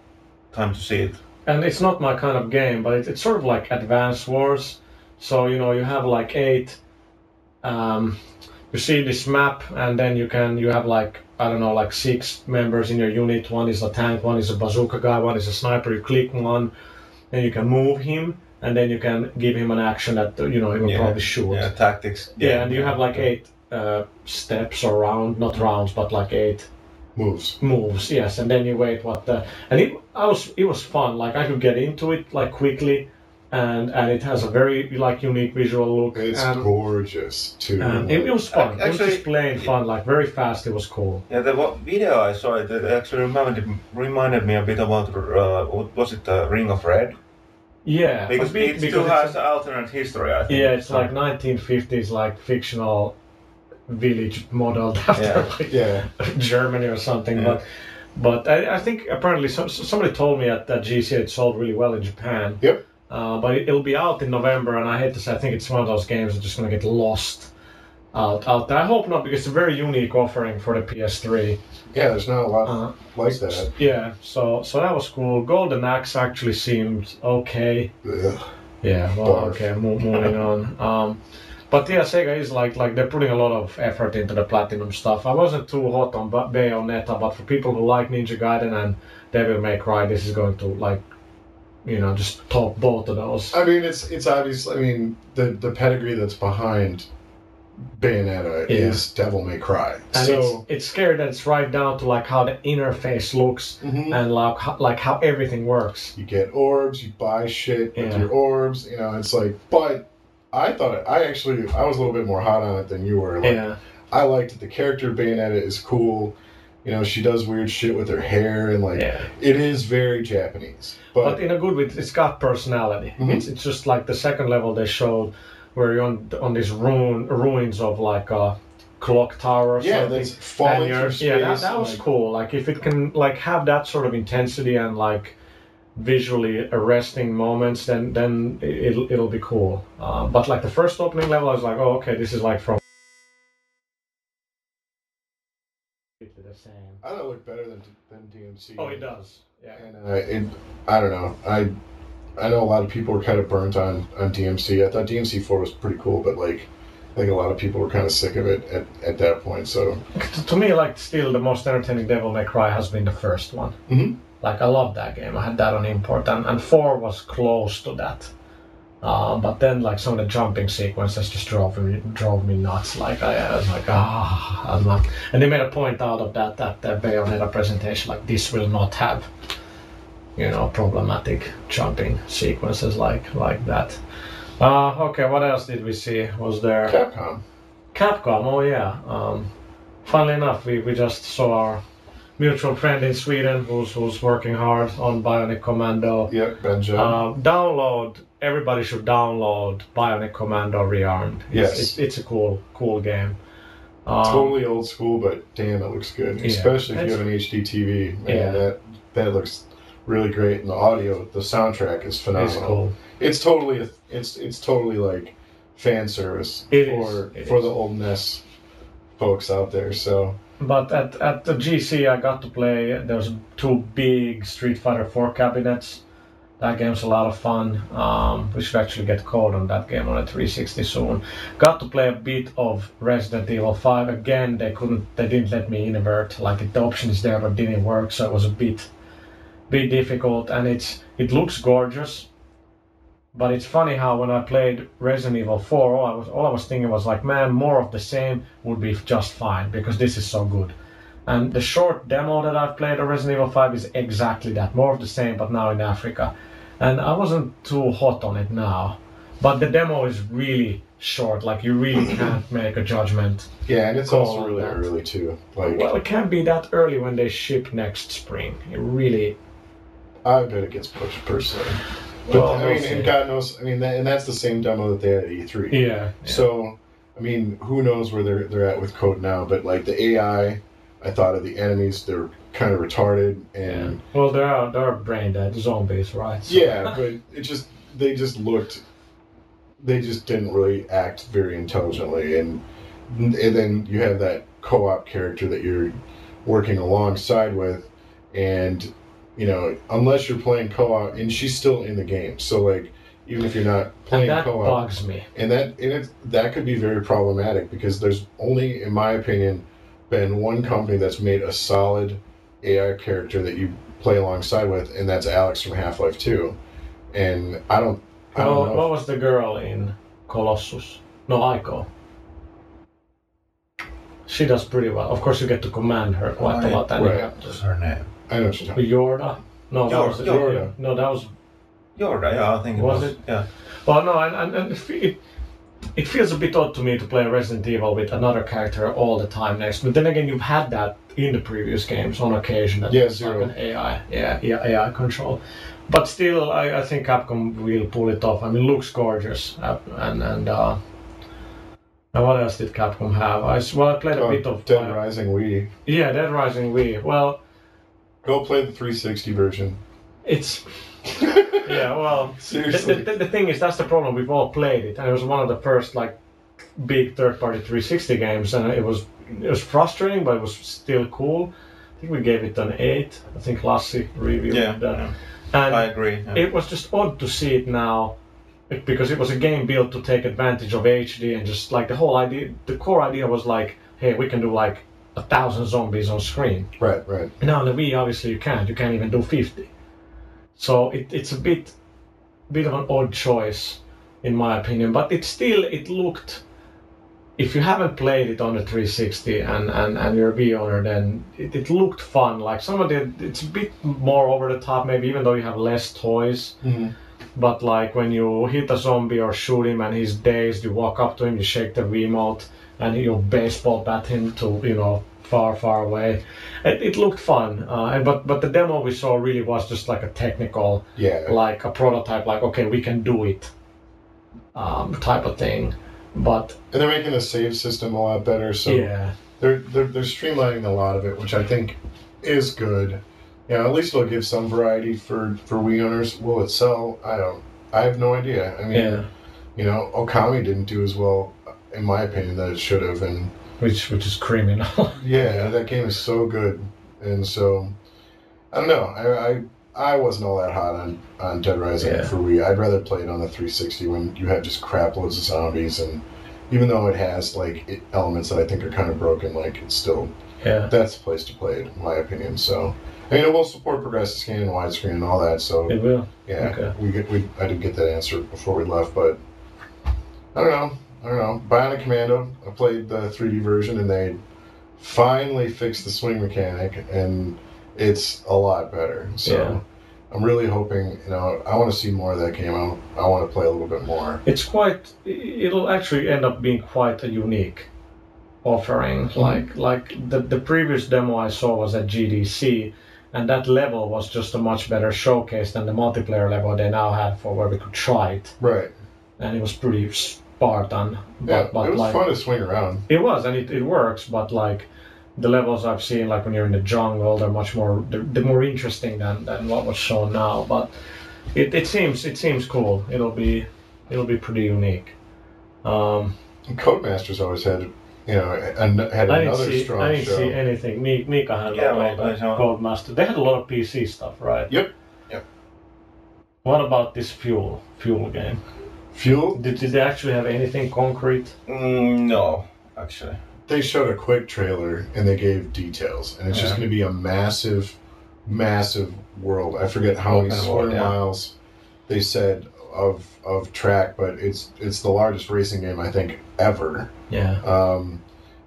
time to see it. and it's not my kind of game, but it, it's sort of like Advance Wars. So you know you have like eight. Um, you see this map, and then you can you have like I don't know like six members in your unit. One is a tank, one is a bazooka guy, one is a sniper. You click one, and you can move him, and then you can give him an action that you know he will Yeah, probably shoot. Yeah, tactics. Yeah, and you have like eight uh, steps or round, not rounds, but like eight moves moves yes and then you wait what the and it I was it was fun like i could get into it like quickly and and it has a very like unique visual look it's and, gorgeous too and it, it was fun it was just plain fun like very fast it was cool Yeah, the wa- video I saw it, it actually reminded reminded me a bit about uh, what was it, uh, Ring of Red? yeah Because a bit, it because still has it's, alternate history. I think. yeah it's So- like 1950s like fictional village modeled [laughs] after Yeah. like yeah [laughs] Germany or something Yeah. but but I, I think apparently some, somebody told me at that GC it sold really well in Japan Yep. Uh, but it, it'll be out in November, and I hate to say, I think it's one of those games that's just gonna get lost out out there. I hope not, because it's a very unique offering for the PS3. Yeah, there's not a lot Uh, like that. yeah, so so that was cool. Golden Axe actually seemed okay. Ugh. Yeah, well, Barf. okay, mo- moving on. [laughs] Um, but yeah, Sega is like like they're putting a lot of effort into the platinum stuff. I wasn't too hot on Bayonetta, but for people who like Ninja Gaiden and Devil May Cry, this is going to like, you know, just top both of those. I mean, it's it's obvious. I mean, the the pedigree that's behind Bayonetta Yeah. is Devil May Cry. And so it's, it's scary that it's right down to like how the interface looks Mhm. and like how, like how everything works. you get orbs, you buy shit with Yeah. your orbs. You know, it's like. But I thought it, I actually I was a little bit more hot on it than you were. Like, Yeah, I liked it. The character Bayonetta is cool. You know, she does weird shit with her hair and like yeah. it is very Japanese. But, But in a good way, it's got personality. Mhm. It's, it's just like the second level they showed, where you're on on these ruin ruins of like a clock tower. Or yeah, something. that's falling And you're- through space. yeah, that, that was like, cool. Like if it can like have that sort of intensity and like visually arresting moments, then then it- it'll it'll be cool. Uh, but like the first opening level, I was like, oh okay, this is like from. I thought it looked better than than DMC. Oh, it does. Yeah. And uh, it, I don't know. I I know a lot of people were kind of burnt on on DMC. I thought DMC four was pretty cool, but like I think a lot of people were kind of sick of it at, at that point. So to, to me, like still the most entertaining Devil May Cry has been the first one. Mhm. Like I love that game. I had that on import, and, and four was close to that. Um, but then like some of the jumping sequences just drove me drove me nuts. Like I, I was like ah, I'm like, and they made a point out of that that the Bayonetta presentation. Like this will not have, you know, problematic jumping sequences like like that. Uh, okay, what else did we see? Was there? Capcom. Capcom, oh yeah. Um, funnily enough, we, we just saw our mutual friend in Sweden who's, who's working hard on Bionic Commando. Yep, Benjo. Uh, download, everybody should download Bionic Commando Rearmed. It's, Yes. It's, it's a cool, cool game. Um, totally old school, but damn, it looks good. Yeah. Especially if you have an HD TV. Man, Yeah. that that looks really great. And the audio, the soundtrack is phenomenal. It's cool. It's totally it's it's totally like fan service It for for is. the old NES folks out there. So But at, at the GC, I got to play. There's two big Street Fighter 4 cabinets. That game's a lot of fun. Um, we should actually get code on that game on a 360 soon. Got to play a bit of Resident Evil 5. Again, they couldn't, they didn't let me invert. Like the option is there, but didn't work. So it was a bit, bit difficult. And it's, it looks gorgeous. But it's funny how when I played Resident Evil 4, all I was all I was thinking was like, man, more of the same would be just fine because this is so good. And the short demo that I've played of Resident Evil 5 is exactly that, more of the same, but now in Africa. And I wasn't too hot on it now, but the demo is really short. Like you really can't make a judgment. yeah, and it's also really that. early too. Like Well, it can't be that early when they ship next spring. It really. I bet it gets pushed personally. But Well, I mean, see. and God knows, I mean, that, and that's the same demo that they had at E3. Yeah. So, I mean, who knows where they're they're at with code now? But like the AI, I thought of the enemies, they're kind of retarded, yeah. and Well, they're there are brain dead, zone based, right? So- yeah, but it just they just looked, they just didn't really act very intelligently, and and then you have that co-op character that you're working alongside with, and you know, unless you're playing co-op, and she's still in the game, so like. Even if you're not and playing that co-op, bugs me. and that and it, that could be very problematic because there's only, in my opinion, been one company that's made a solid AI character that you play alongside with, and that's Alyx from Half Life Two. And I don't, I don't what know. was the girl in Colossus? No, Ico. She does pretty well. Of course, you get to command her quite a lot. And right. have to- What's her name? I know what you're talking. Yorda? No, that Yor- was Yorda. No, that was. Yorda, yeah, I think it Was was. it? Yeah. Well, no, and, and, and it, it, it feels a bit odd to me to play Resident Evil with another character all the time next. But then again, you've had that in the previous games on occasion. That Yeah, it's like Zero. an AI, yeah, yeah, AI control. But still, I, I think Capcom will pull it off. I mean, looks gorgeous, uh, and and. Uh, and what else did Capcom have? I s- well, I played a Oh, bit of Dead uh, Rising Wii. Yeah, Dead Rising Wii. Well, Go play the 360 version. it's [laughs] yeah, well, the, Seriously. the, the thing is, that's the problem. We've all played it, and it was one of the first like big third-party 360 games, and it was it was frustrating, but it was still cool. I think we gave it an eight. I think Lassie reviewed Yeah, that, yeah. and I agree. yeah. it was just odd to see it now because it was a game built to take advantage of HD and just like the whole idea, the core idea was like, hey, we can do like a thousand zombies on screen. Right, right. Now on the Wii, obviously you can't. You can't even do 50. So it, it's a bit, bit of an odd choice, in my opinion. But it still, it looked. If you haven't played it on the 360 and, and, and you're a Wii owner, then it, it looked fun. Like some of the, it's a bit more over the top, maybe even though you have less toys. Mhm. But like when you hit a zombie or shoot him and he's dazed, you walk up to him, you shake the Wiimote, and you know baseball bat him to you know far far away. It, it looked fun, uh, but but the demo we saw really was just like a technical, Yeah. like a prototype, like okay we can do it, um, type of thing. But And they're making the save system a lot better, so yeah, they're, they're they're streamlining a lot of it, which I think is good. You know, at least it'll give some variety for for Wii owners. Will it sell? I don't. I have no idea. I mean, yeah, you know, Okami didn't do as well, in my opinion, that it should have, and which which is criminal. [laughs] yeah, that game is so good, and so I don't know. I I, I wasn't all that hot on on Dead Rising Yeah. for Wii. I'd rather play it on the 360 when you have just crap loads of zombies, and even though it has like it, elements that I think are kind of broken, like it's still yeah, that's the place to play it, in my opinion. So, I mean, it will support progressive scan and widescreen and all that. So, it will. yeah, okay. we get we I did get that answer before we left, but I don't know. I don't know. Bionic Commando. I played the 3D version, and they finally fixed the swing mechanic, and it's a lot better. So. Yeah. I'm really hoping, you know, I want to see more of that game. I, I want to play a little bit more. it's quite it'll actually end up being quite a unique offering mm-hmm. like like the, the previous demo i saw was at gdc and that level was just a much better showcase than the multiplayer level they now had for where we could try it Right. and it was pretty spartan but, Yeah, but it was like fun to swing around. it was and it, it works but like the levels i've seen like when you're in the jungle they're much more they're, they're more interesting than, than what was shown now but it, it seems it seems cool it'll be it'll be pretty unique um And Codemasters always had, you know, an, had I another see. strong I didn't show. see anything. Mi- Mika had Yeah, all I- I the. Codemaster. They had a lot of PC stuff, right? Yep, yep. What about this fuel fuel game? Fuel, Did, did they actually have anything concrete? Mm, no, actually. they showed a quick trailer and they gave details, and it's just going to be a massive, massive world. I forget how many square yeah. miles they said of of track, but it's it's the largest racing game I think ever. Yeah. Um,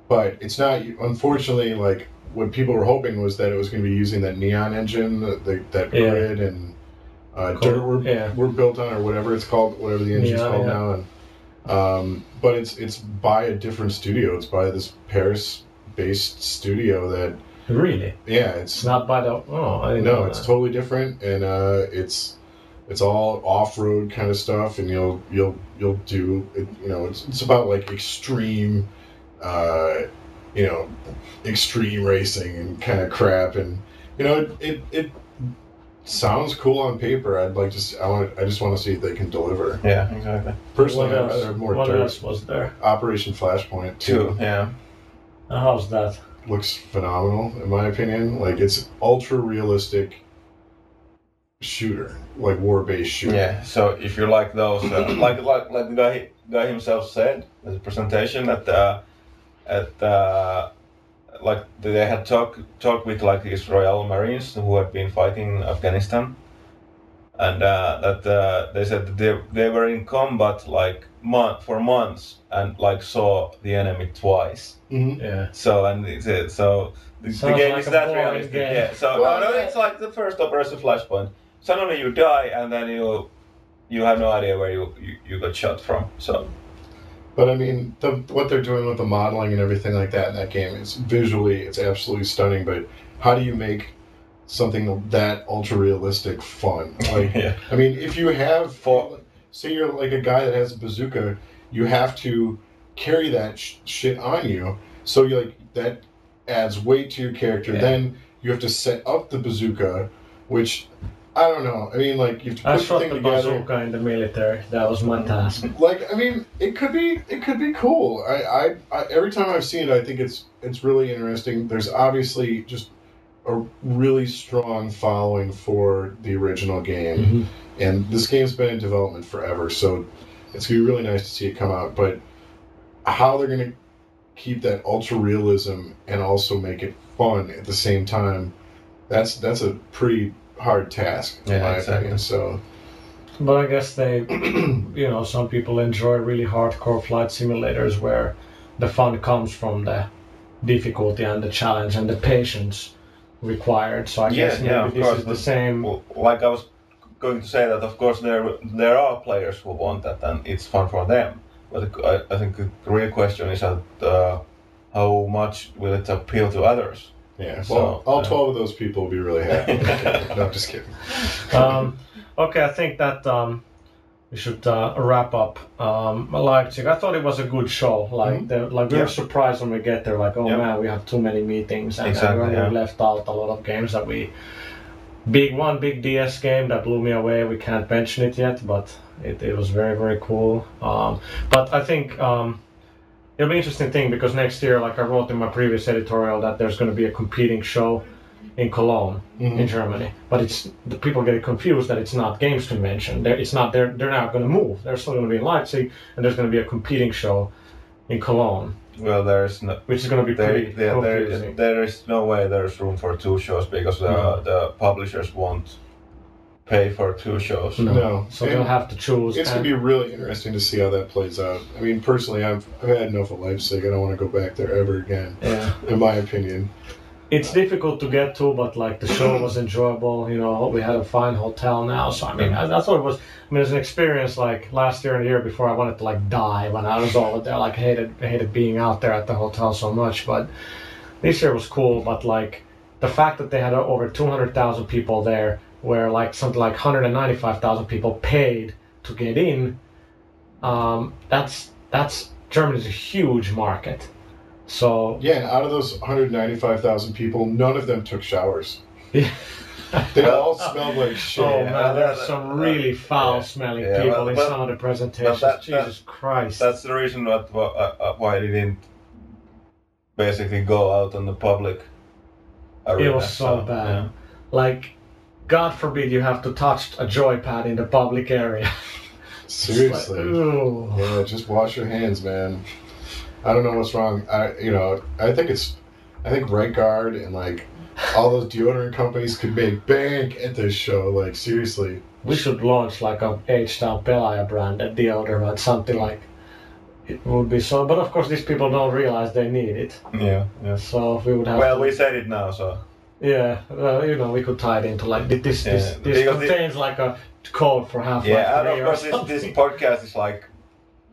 but it's not. Unfortunately, like what people were hoping was that it was going to be using that neon engine, the, the, that Yeah. grid and uh, dirt were, Yeah. were built on, or whatever it's called, whatever the engine's Neon, called yeah. now. And um, but it's it's by a different studio. It's by this Paris-based studio that Really? yeah, It's it's not by the. Oh, I didn't know. no, it's totally different, and uh, it's it's all off-road kind of stuff, and you'll you'll you'll do it, you know it's it's about like extreme, uh, you know, extreme racing and kind of crap, and you know it, it it sounds cool on paper. I'd like to see, I want I just want to see if they can deliver. Yeah, exactly. Personally, what I'd else? rather have more what dirt. else was there? Operation Flashpoint Two, yeah. Uh, How's that? looks phenomenal in my opinion. Like it's ultra realistic shooter, like war based shooter. Yeah, so if you like those, uh, [clears throat] like like like the guy guy himself said at the presentation at the at uh, like they had talk talk with like these Royal Marines who had been fighting Afghanistan, and uh, that uh, they said that they they were in combat like month for months and like saw the enemy twice. Mhm. Yeah. So and it's, it- so the, the game like is that boring realistic. game. Yeah. So Well, no, no, it's like the first Operation Flashpoint. Suddenly you die and then you you have no idea where you you, you got shot from. So But I mean, the, what they're doing with the modeling and everything like that in that game is visually, it's absolutely stunning. But how do you make something that ultra realistic fun? [laughs] Like, yeah, I mean, if you have, say you're like a guy that has a bazooka, you have to carry that sh- shit on you. So you like that adds weight to your character. Yeah. Then you have to set up the bazooka, which I don't know. I mean, like you have to I shot thing the together. bazooka in the military. That was my task. Like, I mean, it could be, it could be cool. I, I, I, every time I've seen it, I think it's, it's really interesting. There's obviously just a really strong following for the original game, Mhm. and this game's been in development forever. So it's gonna be really nice to see it come out. But how they're gonna keep that ultra realism and also make it fun at the same time, that's that's a pretty hard task in Yeah, my exactly. opinion. So. But I guess they, [clears throat] you know, some people enjoy really hardcore flight simulators where the fun comes from the difficulty and the challenge and the patience required. So I Yeah, guess maybe yeah, of this course, is the but- same. Well, like I was going to say that, of course, there there are players who want that, and it's fun for them. But I, I think the real question is that uh, how much will it appeal to others? Yeah, So, well, all uh, 12 of those people will be really happy. Okay, [laughs] no, I'm just kidding. um, okay, I think that um, we should uh, wrap up um, Leipzig. I thought it was a good show. Like, Mhm. the, like we were surprised when we get there. Like, oh Yeah. man, we have too many meetings, and, Exactly, and we yeah. left out a lot of games that we. Big one, big DS game that blew me away. We can't mention it yet, but it, it was very very cool. Um, but I think um, it'll be an interesting thing because next year, like I wrote in my previous editorial, that there's going to be a competing show in Cologne Mhm. in Germany. But it's the people get confused that it's not games convention. They're, it's not. They're they're not going to move. They're still going to be in Leipzig, and there's going to be a competing show in Cologne, Well, there's no. which is going to be There, pretty there, there, is, there is no way there's room for two shows because the, No. the publishers won't pay for two shows. no. No. So And they'll have to choose. It's gonna be really interesting to see how that plays out. I mean, personally, I've, I've had enough of Leipzig. I don't want to go back there ever again, yeah. in my opinion. It's difficult to get to, but like the show was enjoyable. You know, we had a fine hotel now, so I mean, I, that's what it was. I mean, it's an experience. Like last year and the year before, I wanted to like die when I was over there. Like hated hated being out there at the hotel so much. But this year was cool. But like the fact that they had over two hundred thousand people there, where like something like hundred and ninety five thousand people paid to get in. Um, that's that's Germany's a huge market. So Yeah, and out of those 195,000 people, none of them took showers. Yeah. They all smelled like [laughs] shit. Oh Yeah, man, there's that- some that- really foul smelling Yeah, people but- in but- some of the presentations. that- that- Jesus Christ. That's the reason what, what, uh, uh, why I didn't basically go out on the public. Arena, it was so bad. yeah. Like, God forbid you have to touch a joypad in the public area. [laughs] It's like, Seriously. Yeah, just wash your hands, man. I don't know what's wrong. I, you know, I think it's, I think Right Guard and like all those deodorant companies could make bank at this show. Like seriously. We should launch like a H-Town Pelaaja branded deodorant, something like it would be so. But of course, these people don't realize they need it. Yeah, yeah. So we would have. Well, to, we said it now, so Yeah, well, you know, we could tie it into like this. This, Yeah, this, this because the- contains like a code for half yeah. And of or course, this, this podcast is like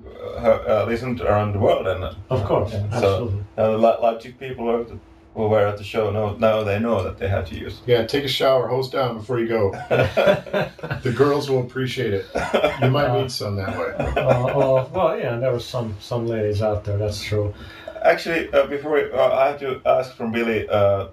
uh, uh, listened around the world, and uh, Of course, yeah, absolutely. So uh, Le- Leipzig people who, who were at the show know now they know that they have to use. Yeah, take a shower, hose down before you go. [laughs] The girls will appreciate it. You might meet some that way. uh, well, well, yeah, there were some some ladies out there. That's true. Actually, uh, before we, uh, I have to ask from Billy uh,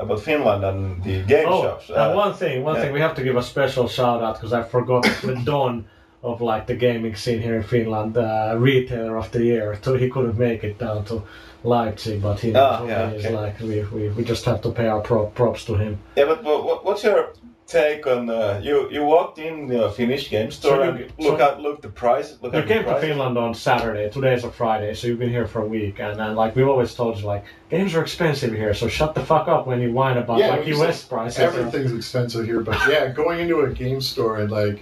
about Finland and the game Oh, shops. and one thing, one yeah. thing, we have to give a special shout out because I forgot [laughs] the Don of like the gaming scene here in Finland, uh, retailer of the year. So he couldn't make it down to Leipzig, but he, Ah, yeah, he's okay. like we, we, we just have to pay our pro- props to him. Yeah, but what- what's your take on uh, you? You walked in the Finnish game store So you- and look so- at look the price. Look You at the came to. Finland on Saturday. Today's a Friday, so you've been here for a week, and then like we've always told you, like games are expensive here, so shut the fuck up when you whine about Yeah, like we US prices. Everything's expensive here, but yeah, going into a game store and like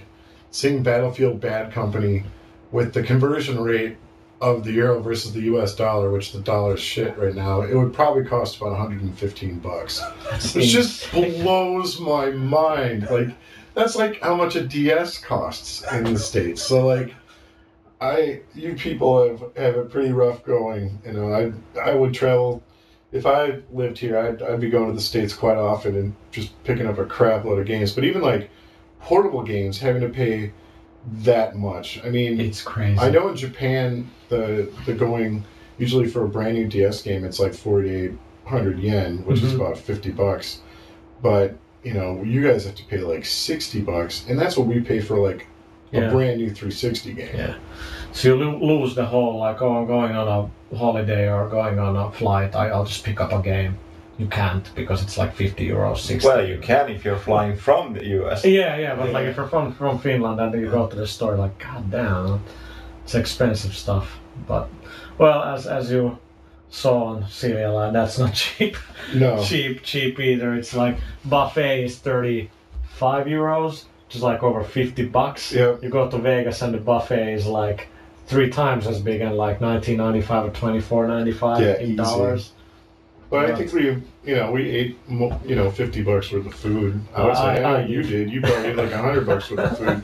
seeing Battlefield Bad Company with the conversion rate of the euro versus the U.S. dollar, which the dollar is shit right now, it would probably cost about 115 bucks. It just blows my mind. Like that's like how much a DS costs in the states. So like, I you people have have it pretty rough going. You know, I I would travel if I lived here. I'd I'd be going to the states quite often and just picking up a crap load of games. But even like portable games, having to pay that much. I mean, It's crazy. I know in Japan the the going usually for a brand new DS game it's like forty eight hundred yen, which is Mhm. about fifty bucks. But you know, you guys have to pay like sixty bucks, and that's what we pay for like a Yeah. brand new 360 game. Yeah. So you lose the whole like, oh, I'm going on a holiday or going on a flight. I, I'll just pick up a game. You can't because it's like 50 euros, 60. Well, you can if you're flying from the US. Yeah, yeah, but like if you're from from Finland and you go to the store, like god damn, it's expensive stuff. But well, as as you saw on Silja Line, that's not [laughs] cheap, No. cheap, cheap either. It's like buffet is thirty five euros, just like over fifty bucks. Yep. You go to Vegas and the buffet is like three times as big and like nineteen ninety five or twenty four ninety five Yeah, in easy. dollars. But I think we, you know, we ate, you know, 50 bucks worth of food. I would say, I- I, you did. You probably ate like 100 bucks worth of food.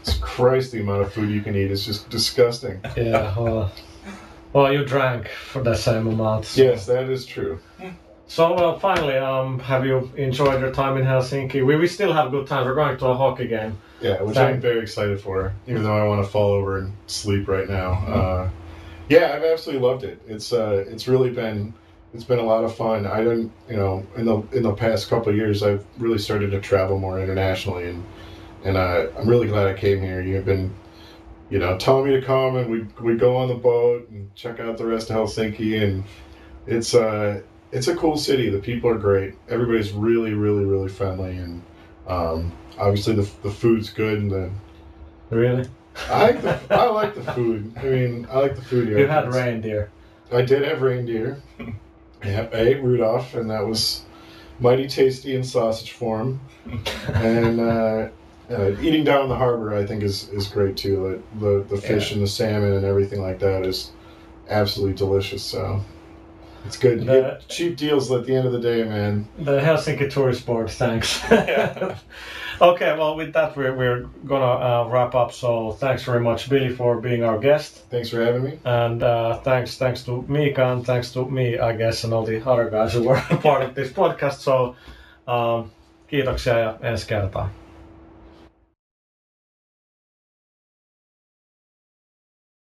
It's Christ, the amount of food you can eat is just disgusting. Yeah. Well, well, you drank for the same amount. so- Yes, that is true. So, well, finally, um, have you enjoyed your time in Helsinki? We, we still have good times. We're going to a hockey game. Yeah, which Thank- I'm very excited for, even though I want to fall over and sleep right now. Uh, yeah, I've absolutely loved it. It's uh, it's really been it's been a lot of fun. I don't, you know, in the in the past couple of years, I've really started to travel more internationally, and and uh, I'm really glad I came here. You've been, you know, telling me to come, and we we go on the boat and check out the rest of Helsinki, and it's uh it's a cool city. The people are great. Everybody's really, really, really friendly, and um, obviously the the food's good, and the Really? I like the I like the food. I mean, I like the food here. You had reindeer. I did have reindeer. Yeah, I ate Rudolph, and that was mighty tasty in sausage form. [laughs] and uh, uh, eating down in the harbor, I think, is, is great too. Like the the fish and the salmon and everything like that is absolutely delicious. So it's good. The- cheap deals at the end of the day, man. The Helsinki tourist board, thanks. [laughs] [laughs] okay, well, with that, we're, we're gonna uh, wrap up. So, thanks very much, Billy, for being our guest. Thanks for having me. And uh, thanks thanks to Mika and thanks to me, I guess, and all the other guys who were [laughs] part of this podcast. So, um, kiitoksia ja ensi kertaan.